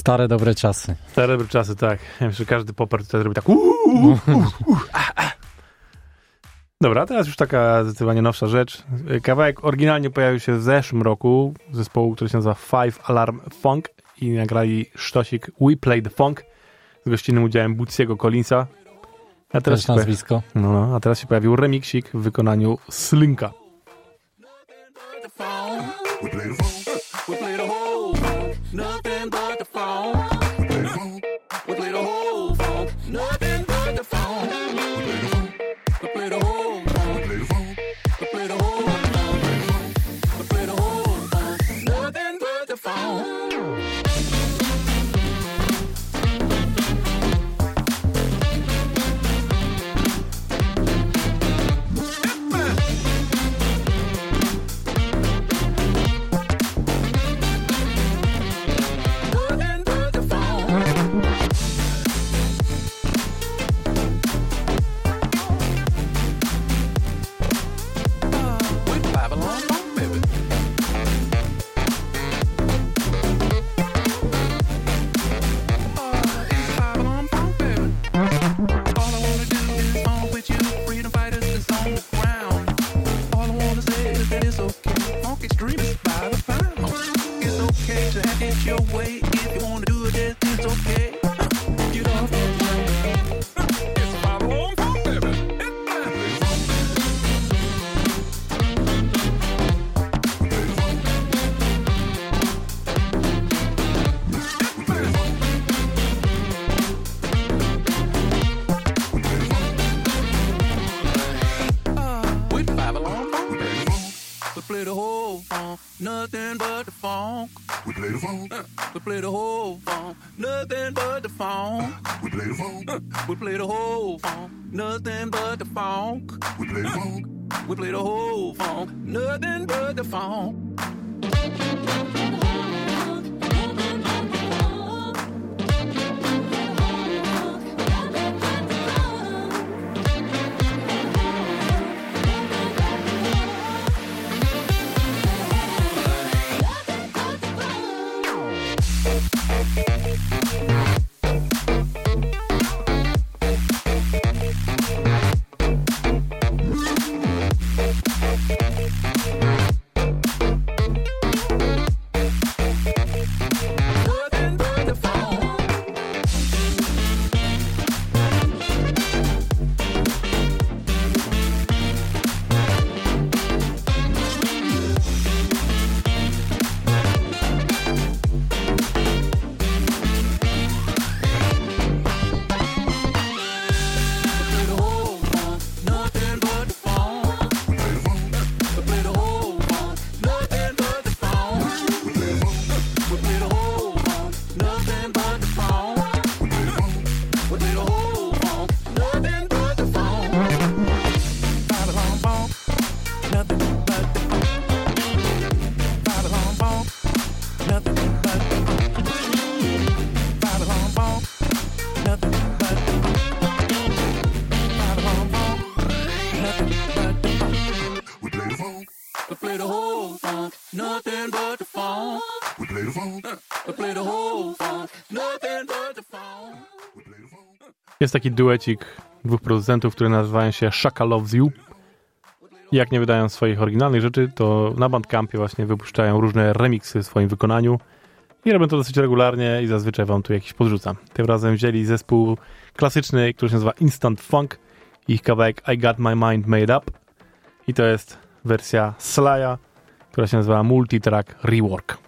Stare dobre czasy. Stare dobre czasy, tak. Ja myślę, że każdy poper tutaj zrobi tak uuu, a. Dobra, teraz już taka zdecydowanie nowsza rzecz. Kawałek oryginalnie pojawił się w zeszłym roku zespołu, który się nazywa Five Alarm Funk i nagrali sztosik We Play the Funk z gościnnym udziałem Bootsiego Collinsa. A Też się pojawi- nazwisko. No, no, a teraz się pojawił remixik w wykonaniu Slinka. We play the phone. We play the whole funk, nothing but the funk. Jest taki duecik dwóch producentów, które nazywają się Shaka Loves You. Jak nie wydają swoich oryginalnych rzeczy, to na Bandcampie właśnie wypuszczają różne remixy w swoim wykonaniu. I robią to dosyć regularnie i zazwyczaj wam tu jakiś podrzucam. Tym razem wzięli zespół klasyczny, który się nazywa Instant Funk. Ich kawałek I Got My Mind Made Up. I to jest wersja Slaya, która się nazywa Multitrack Rework.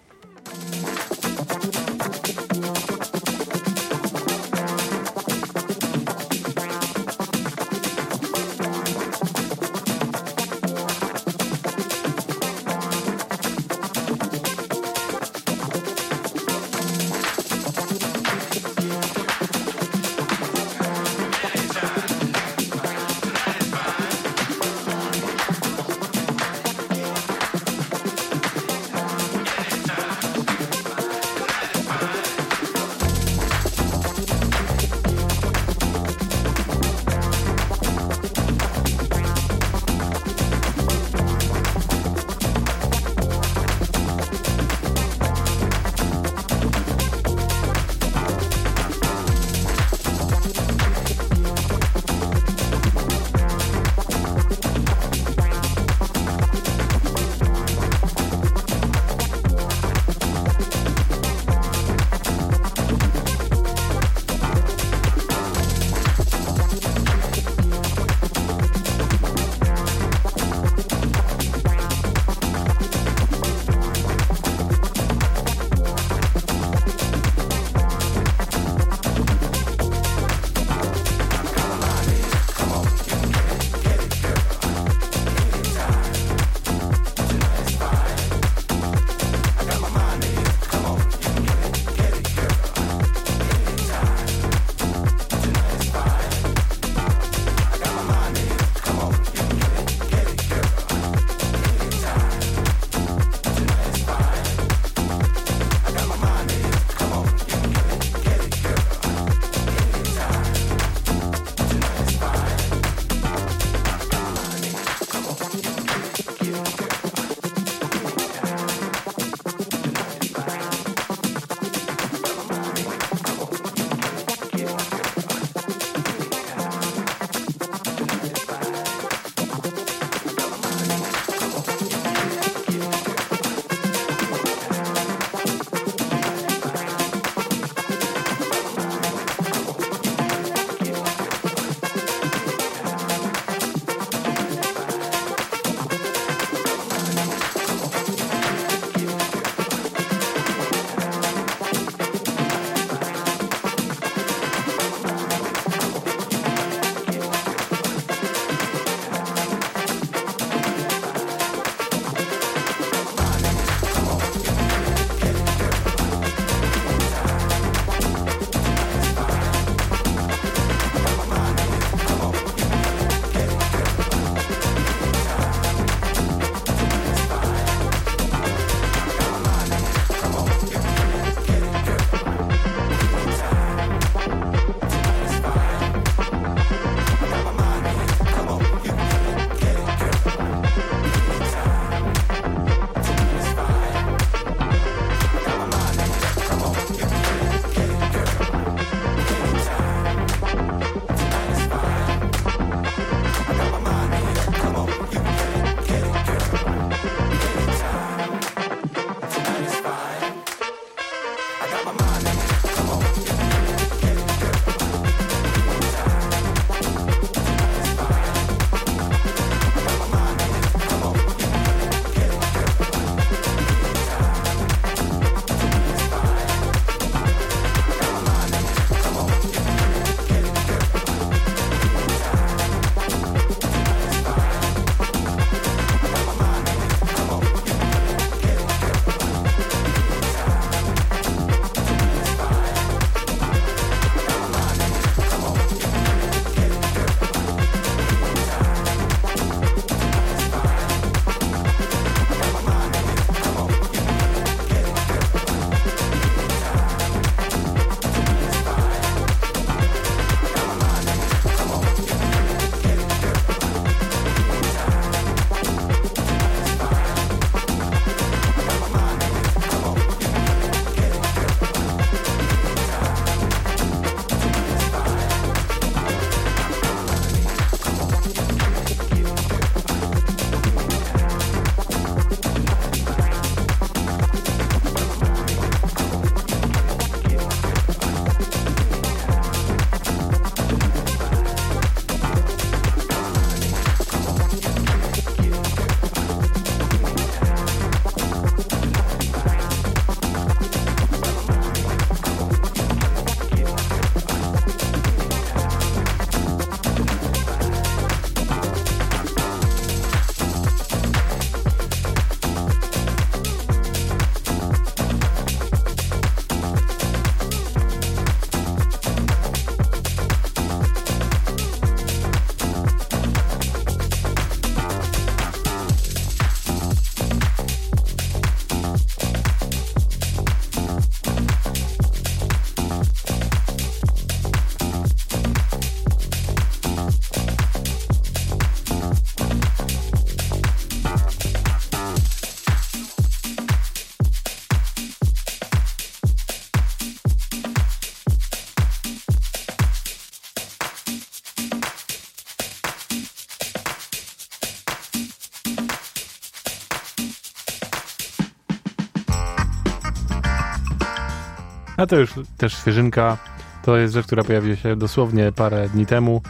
A to już też świeżynka. To jest rzecz, która pojawiła się dosłownie parę dni temu.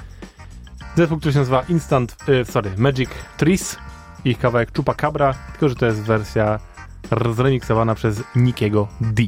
Zespół, który się nazywa Instant, y, sorry, Magic Trees. Ich kawałek Chupacabra, tylko że to jest wersja zremiksowana przez Nikiego D.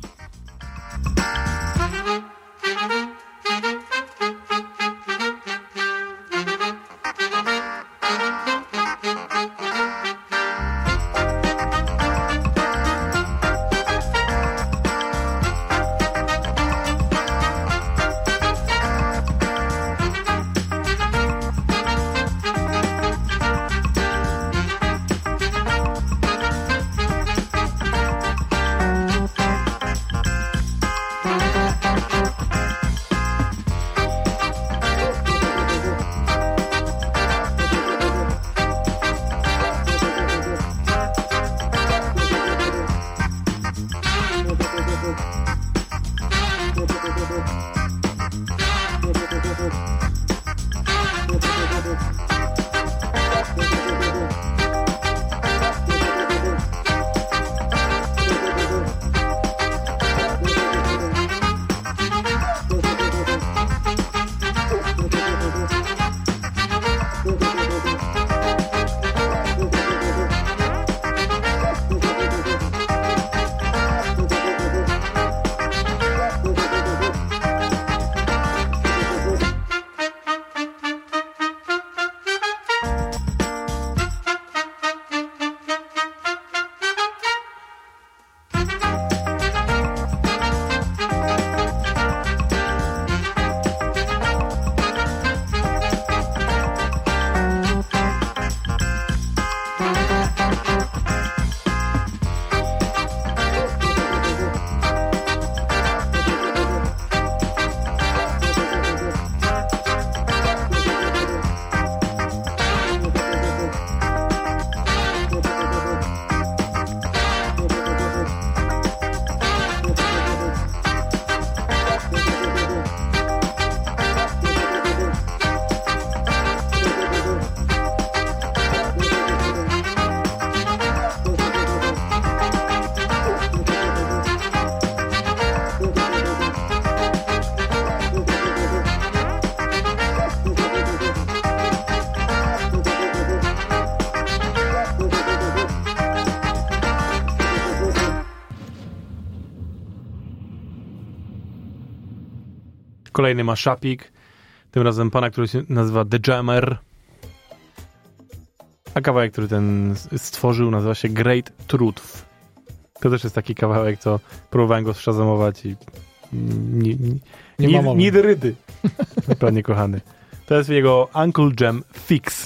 Kolejny ma szapik, tym razem pana, który się nazywa The Jammer. A kawałek, który ten stworzył, nazywa się Great Truth. To też jest taki kawałek, co próbowałem go szazamować i nie, nie, Nie mowy. nie rydy. Panie kochany. To jest jego Uncle Jam Fix.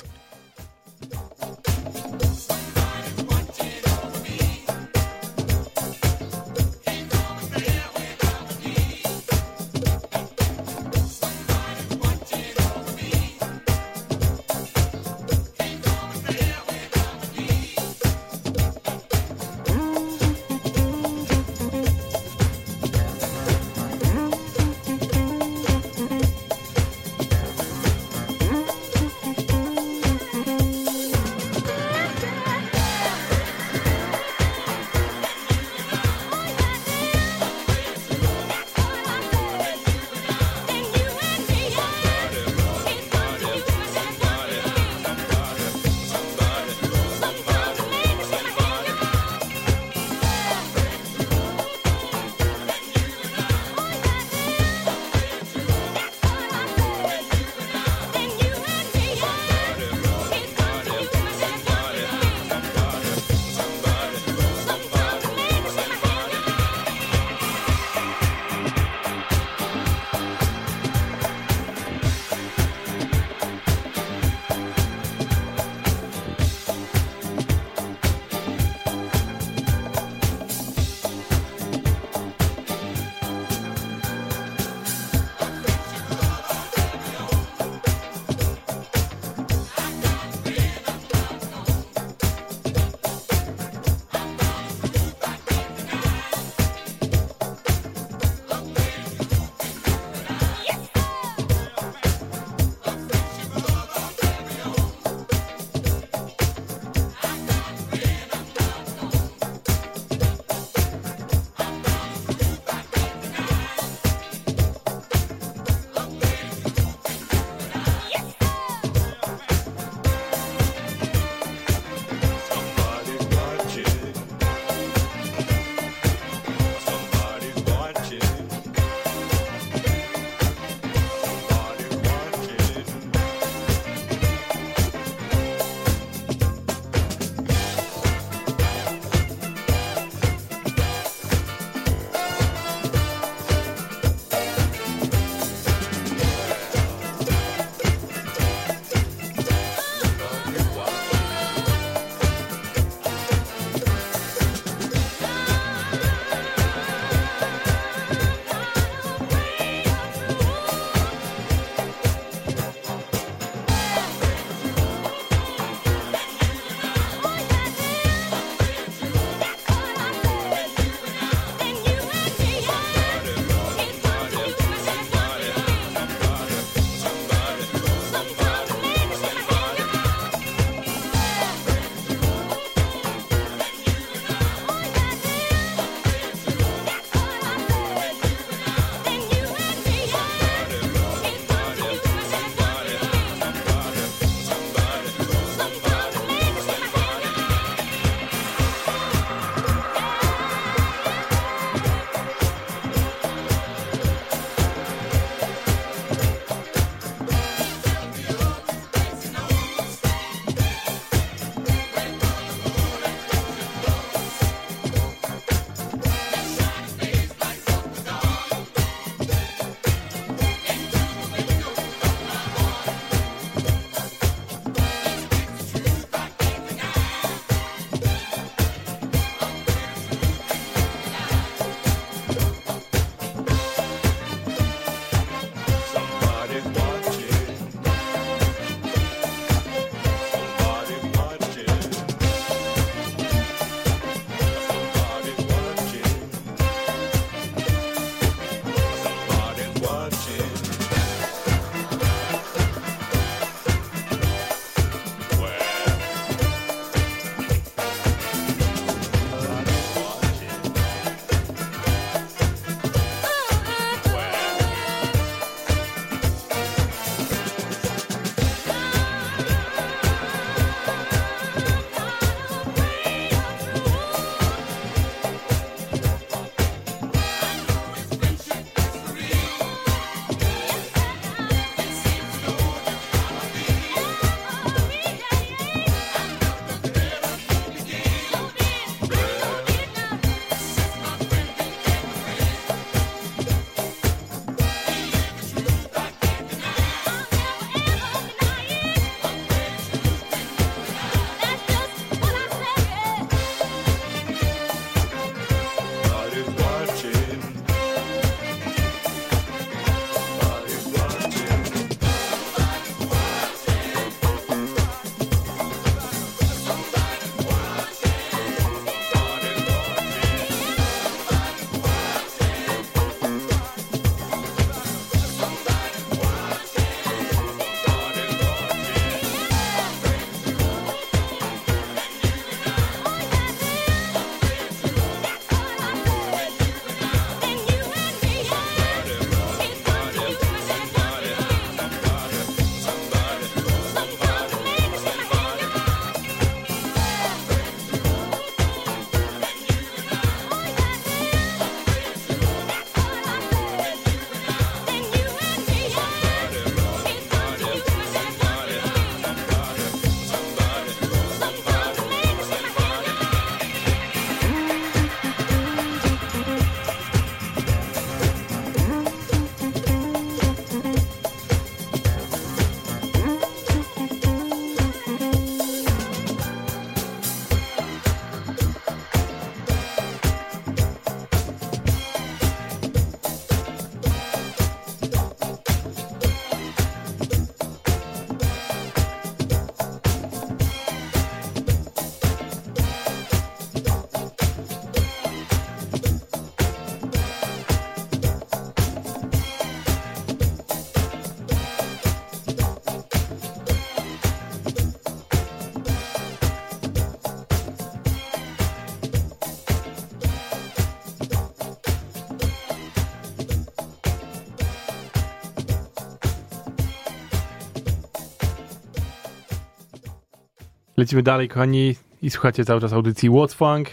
Lecimy dalej, kochani, i słuchacie cały czas audycji What's Funk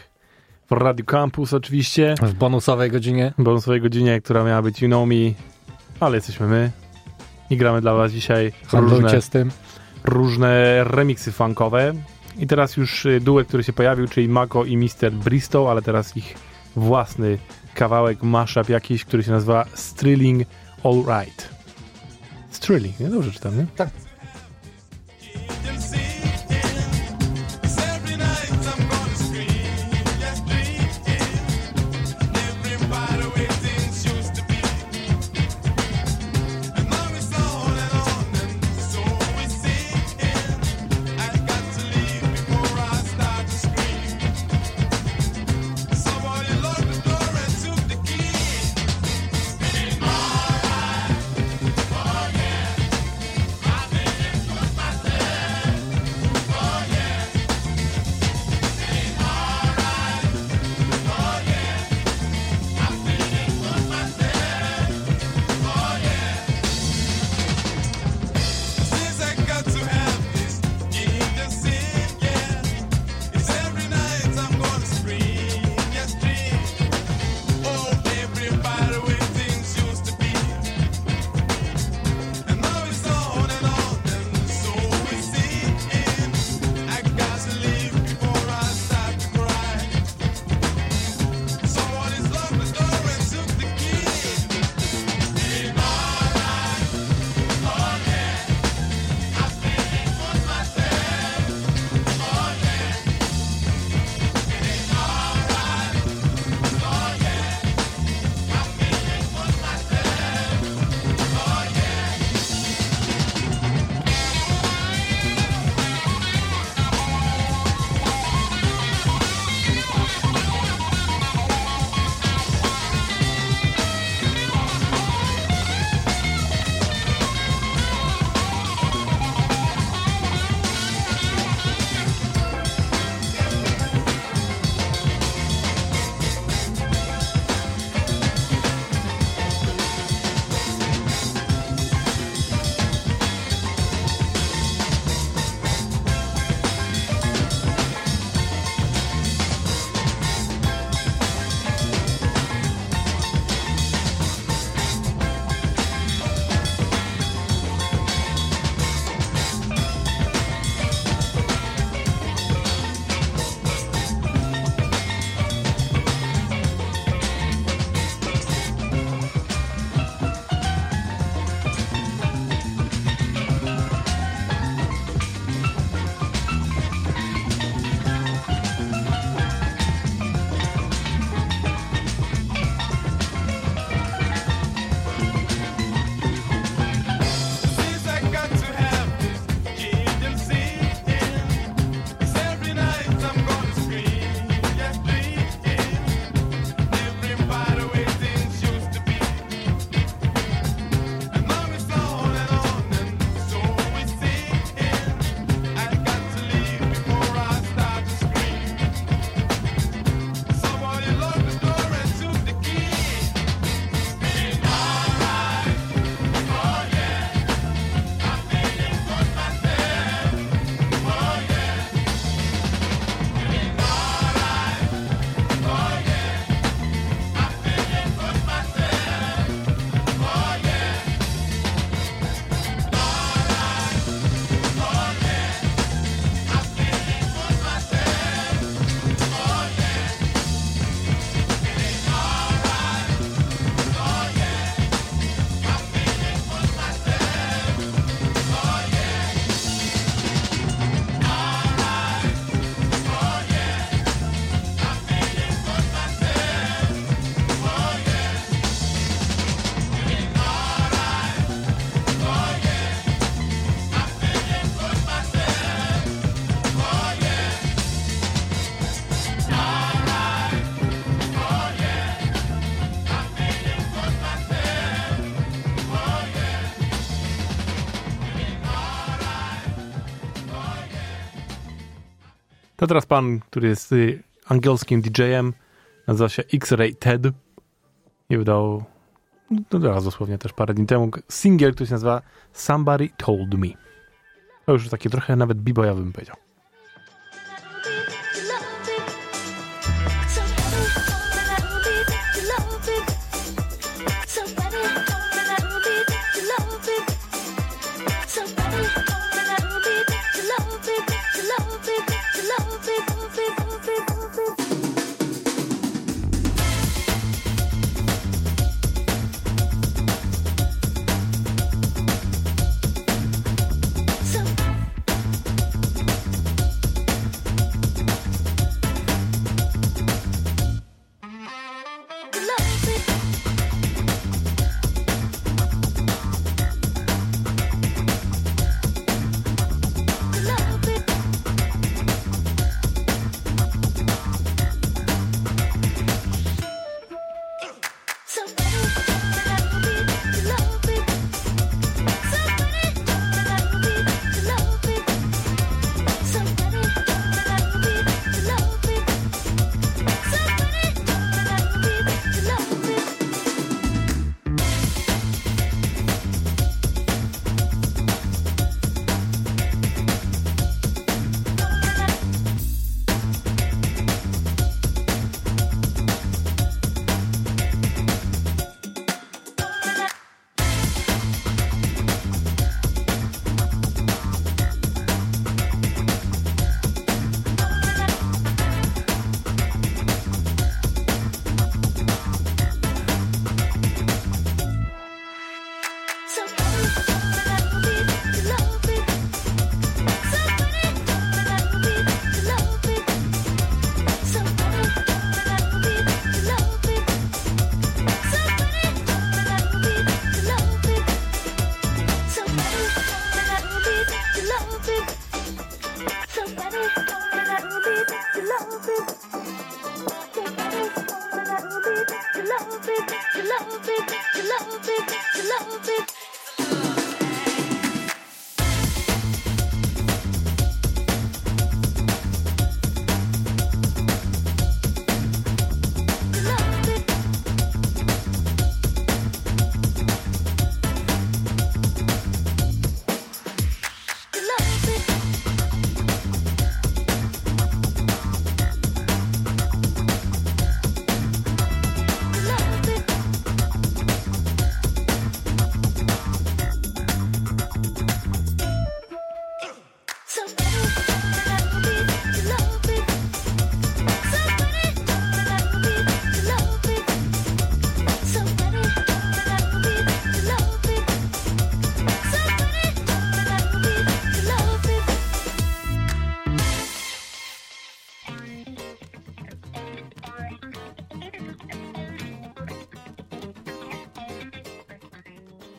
w Radio Campus oczywiście. W bonusowej godzinie. W bonusowej godzinie, która miała być You Know Me, ale jesteśmy my i gramy dla was dzisiaj Handlujcie różne, z tym. różne remiksy funkowe. I teraz już y, duet, który się pojawił, czyli Mako i Mr. Bristow, ale teraz ich własny kawałek, mashup jakiś, który się nazywa Strilling All Right. Strilling, nie? Dobrze czytam, nie? Tak. Teraz pan, który jest y, angielskim DJ-em, nazywa się X-Ray Ted i wydał no teraz dosłownie też parę dni temu singiel, który się nazywa Somebody Told Me. To już takie trochę nawet b-boyowy bym powiedział.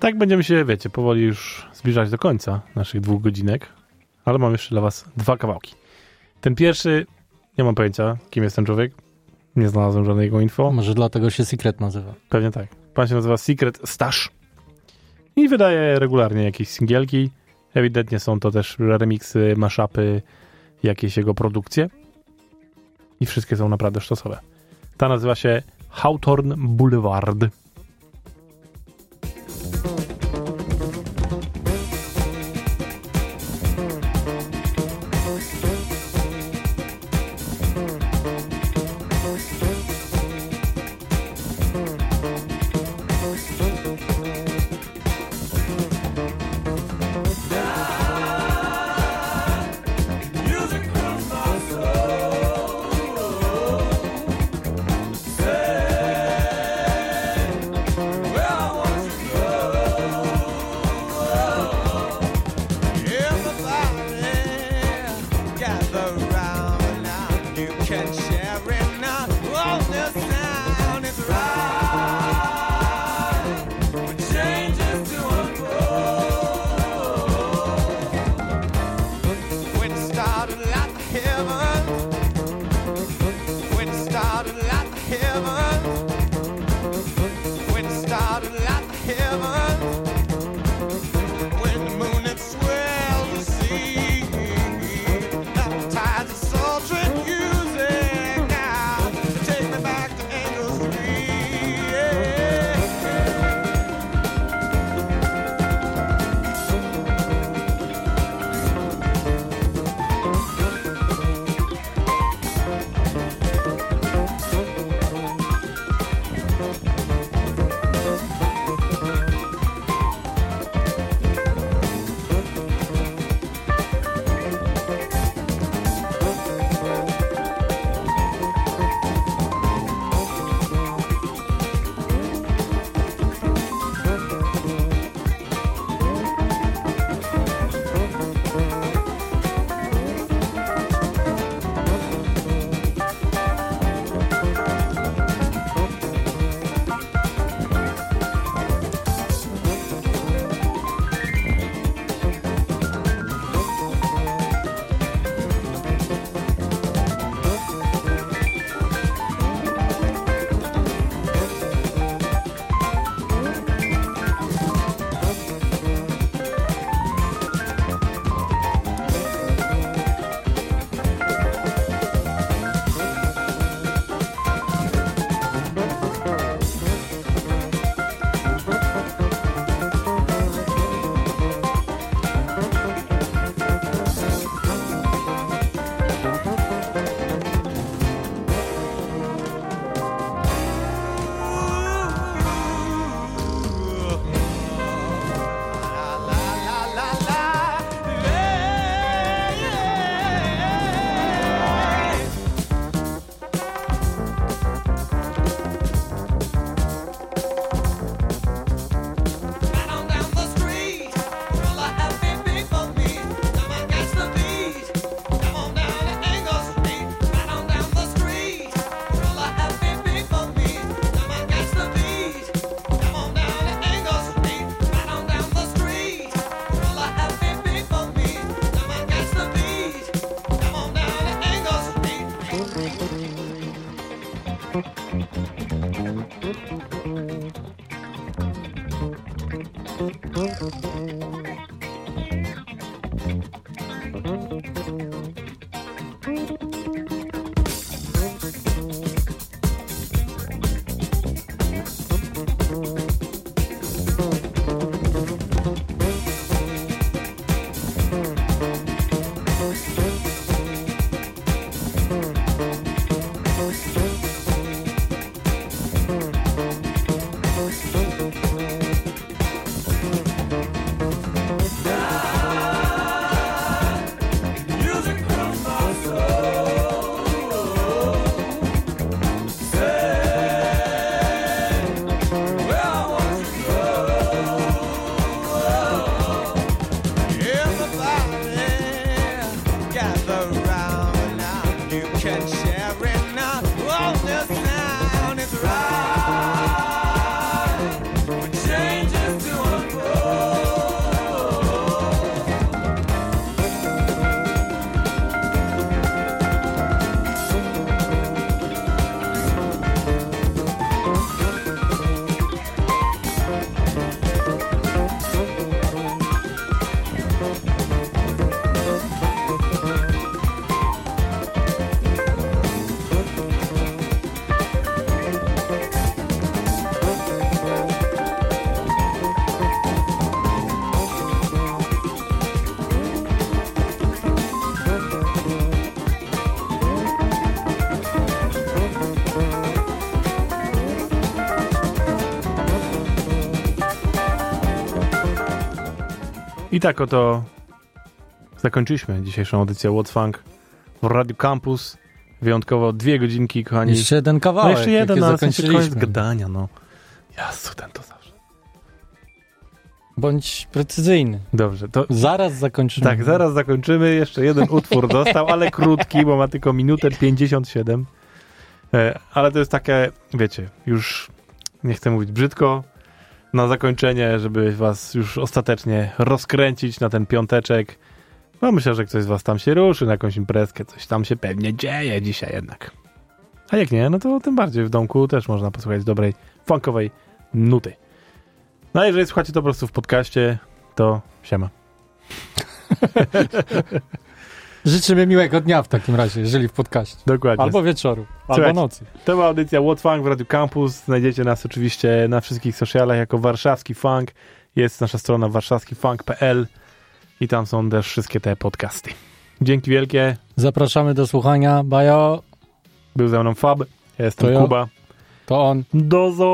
Tak będziemy się, wiecie, powoli już zbliżać do końca naszych dwóch godzinek, ale mam jeszcze dla was dwa kawałki. Ten pierwszy, nie mam pojęcia, kim jest ten człowiek. Nie znalazłem żadnego info. Może dlatego się Secret nazywa. Pewnie tak. Pan się nazywa Secret Stash i wydaje regularnie jakieś singielki. Ewidentnie są to też remixy, mashupy, jakieś jego produkcje. I wszystkie są naprawdę sztosowe. Ta nazywa się Hawthorne Boulevard. I tak oto zakończyliśmy dzisiejszą edycję What's Funk w Radio Campus. Wyjątkowo dwie godzinki, kochani. Jeszcze jeden kawałek, No jeszcze jeden, ale sensie koniec zakończyliśmy. gadania, no. Ja ten to zawsze. Bądź precyzyjny. Dobrze, to... Zaraz zakończymy. Tak, zaraz zakończymy. Jeszcze jeden utwór został, ale krótki, bo ma tylko minutę 57. E, ale to jest takie, wiecie, już nie chcę mówić brzydko, na zakończenie, żeby was już ostatecznie rozkręcić na ten piąteczek. No myślę, że ktoś z was tam się ruszy na jakąś imprezkę, coś tam się pewnie dzieje dzisiaj jednak. A jak nie, no to tym bardziej w domku też można posłuchać dobrej, funkowej nuty. No a jeżeli słuchacie to po prostu w podcaście, to siema. Życzymy miłego dnia w takim razie, jeżeli w podcaście. Dokładnie. Albo wieczoru, Słuchajcie, albo nocy. To była audycja What Funk w Radio Campus. Znajdziecie nas oczywiście na wszystkich socialach jako Warszawski Funk. Jest nasza strona warszawskifunk.pl i tam są też wszystkie te podcasty. Dzięki wielkie. Zapraszamy do słuchania. Bajo. Był ze mną Fab. Ja jestem To. Kuba. To on. Dozo!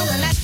Radio Campus.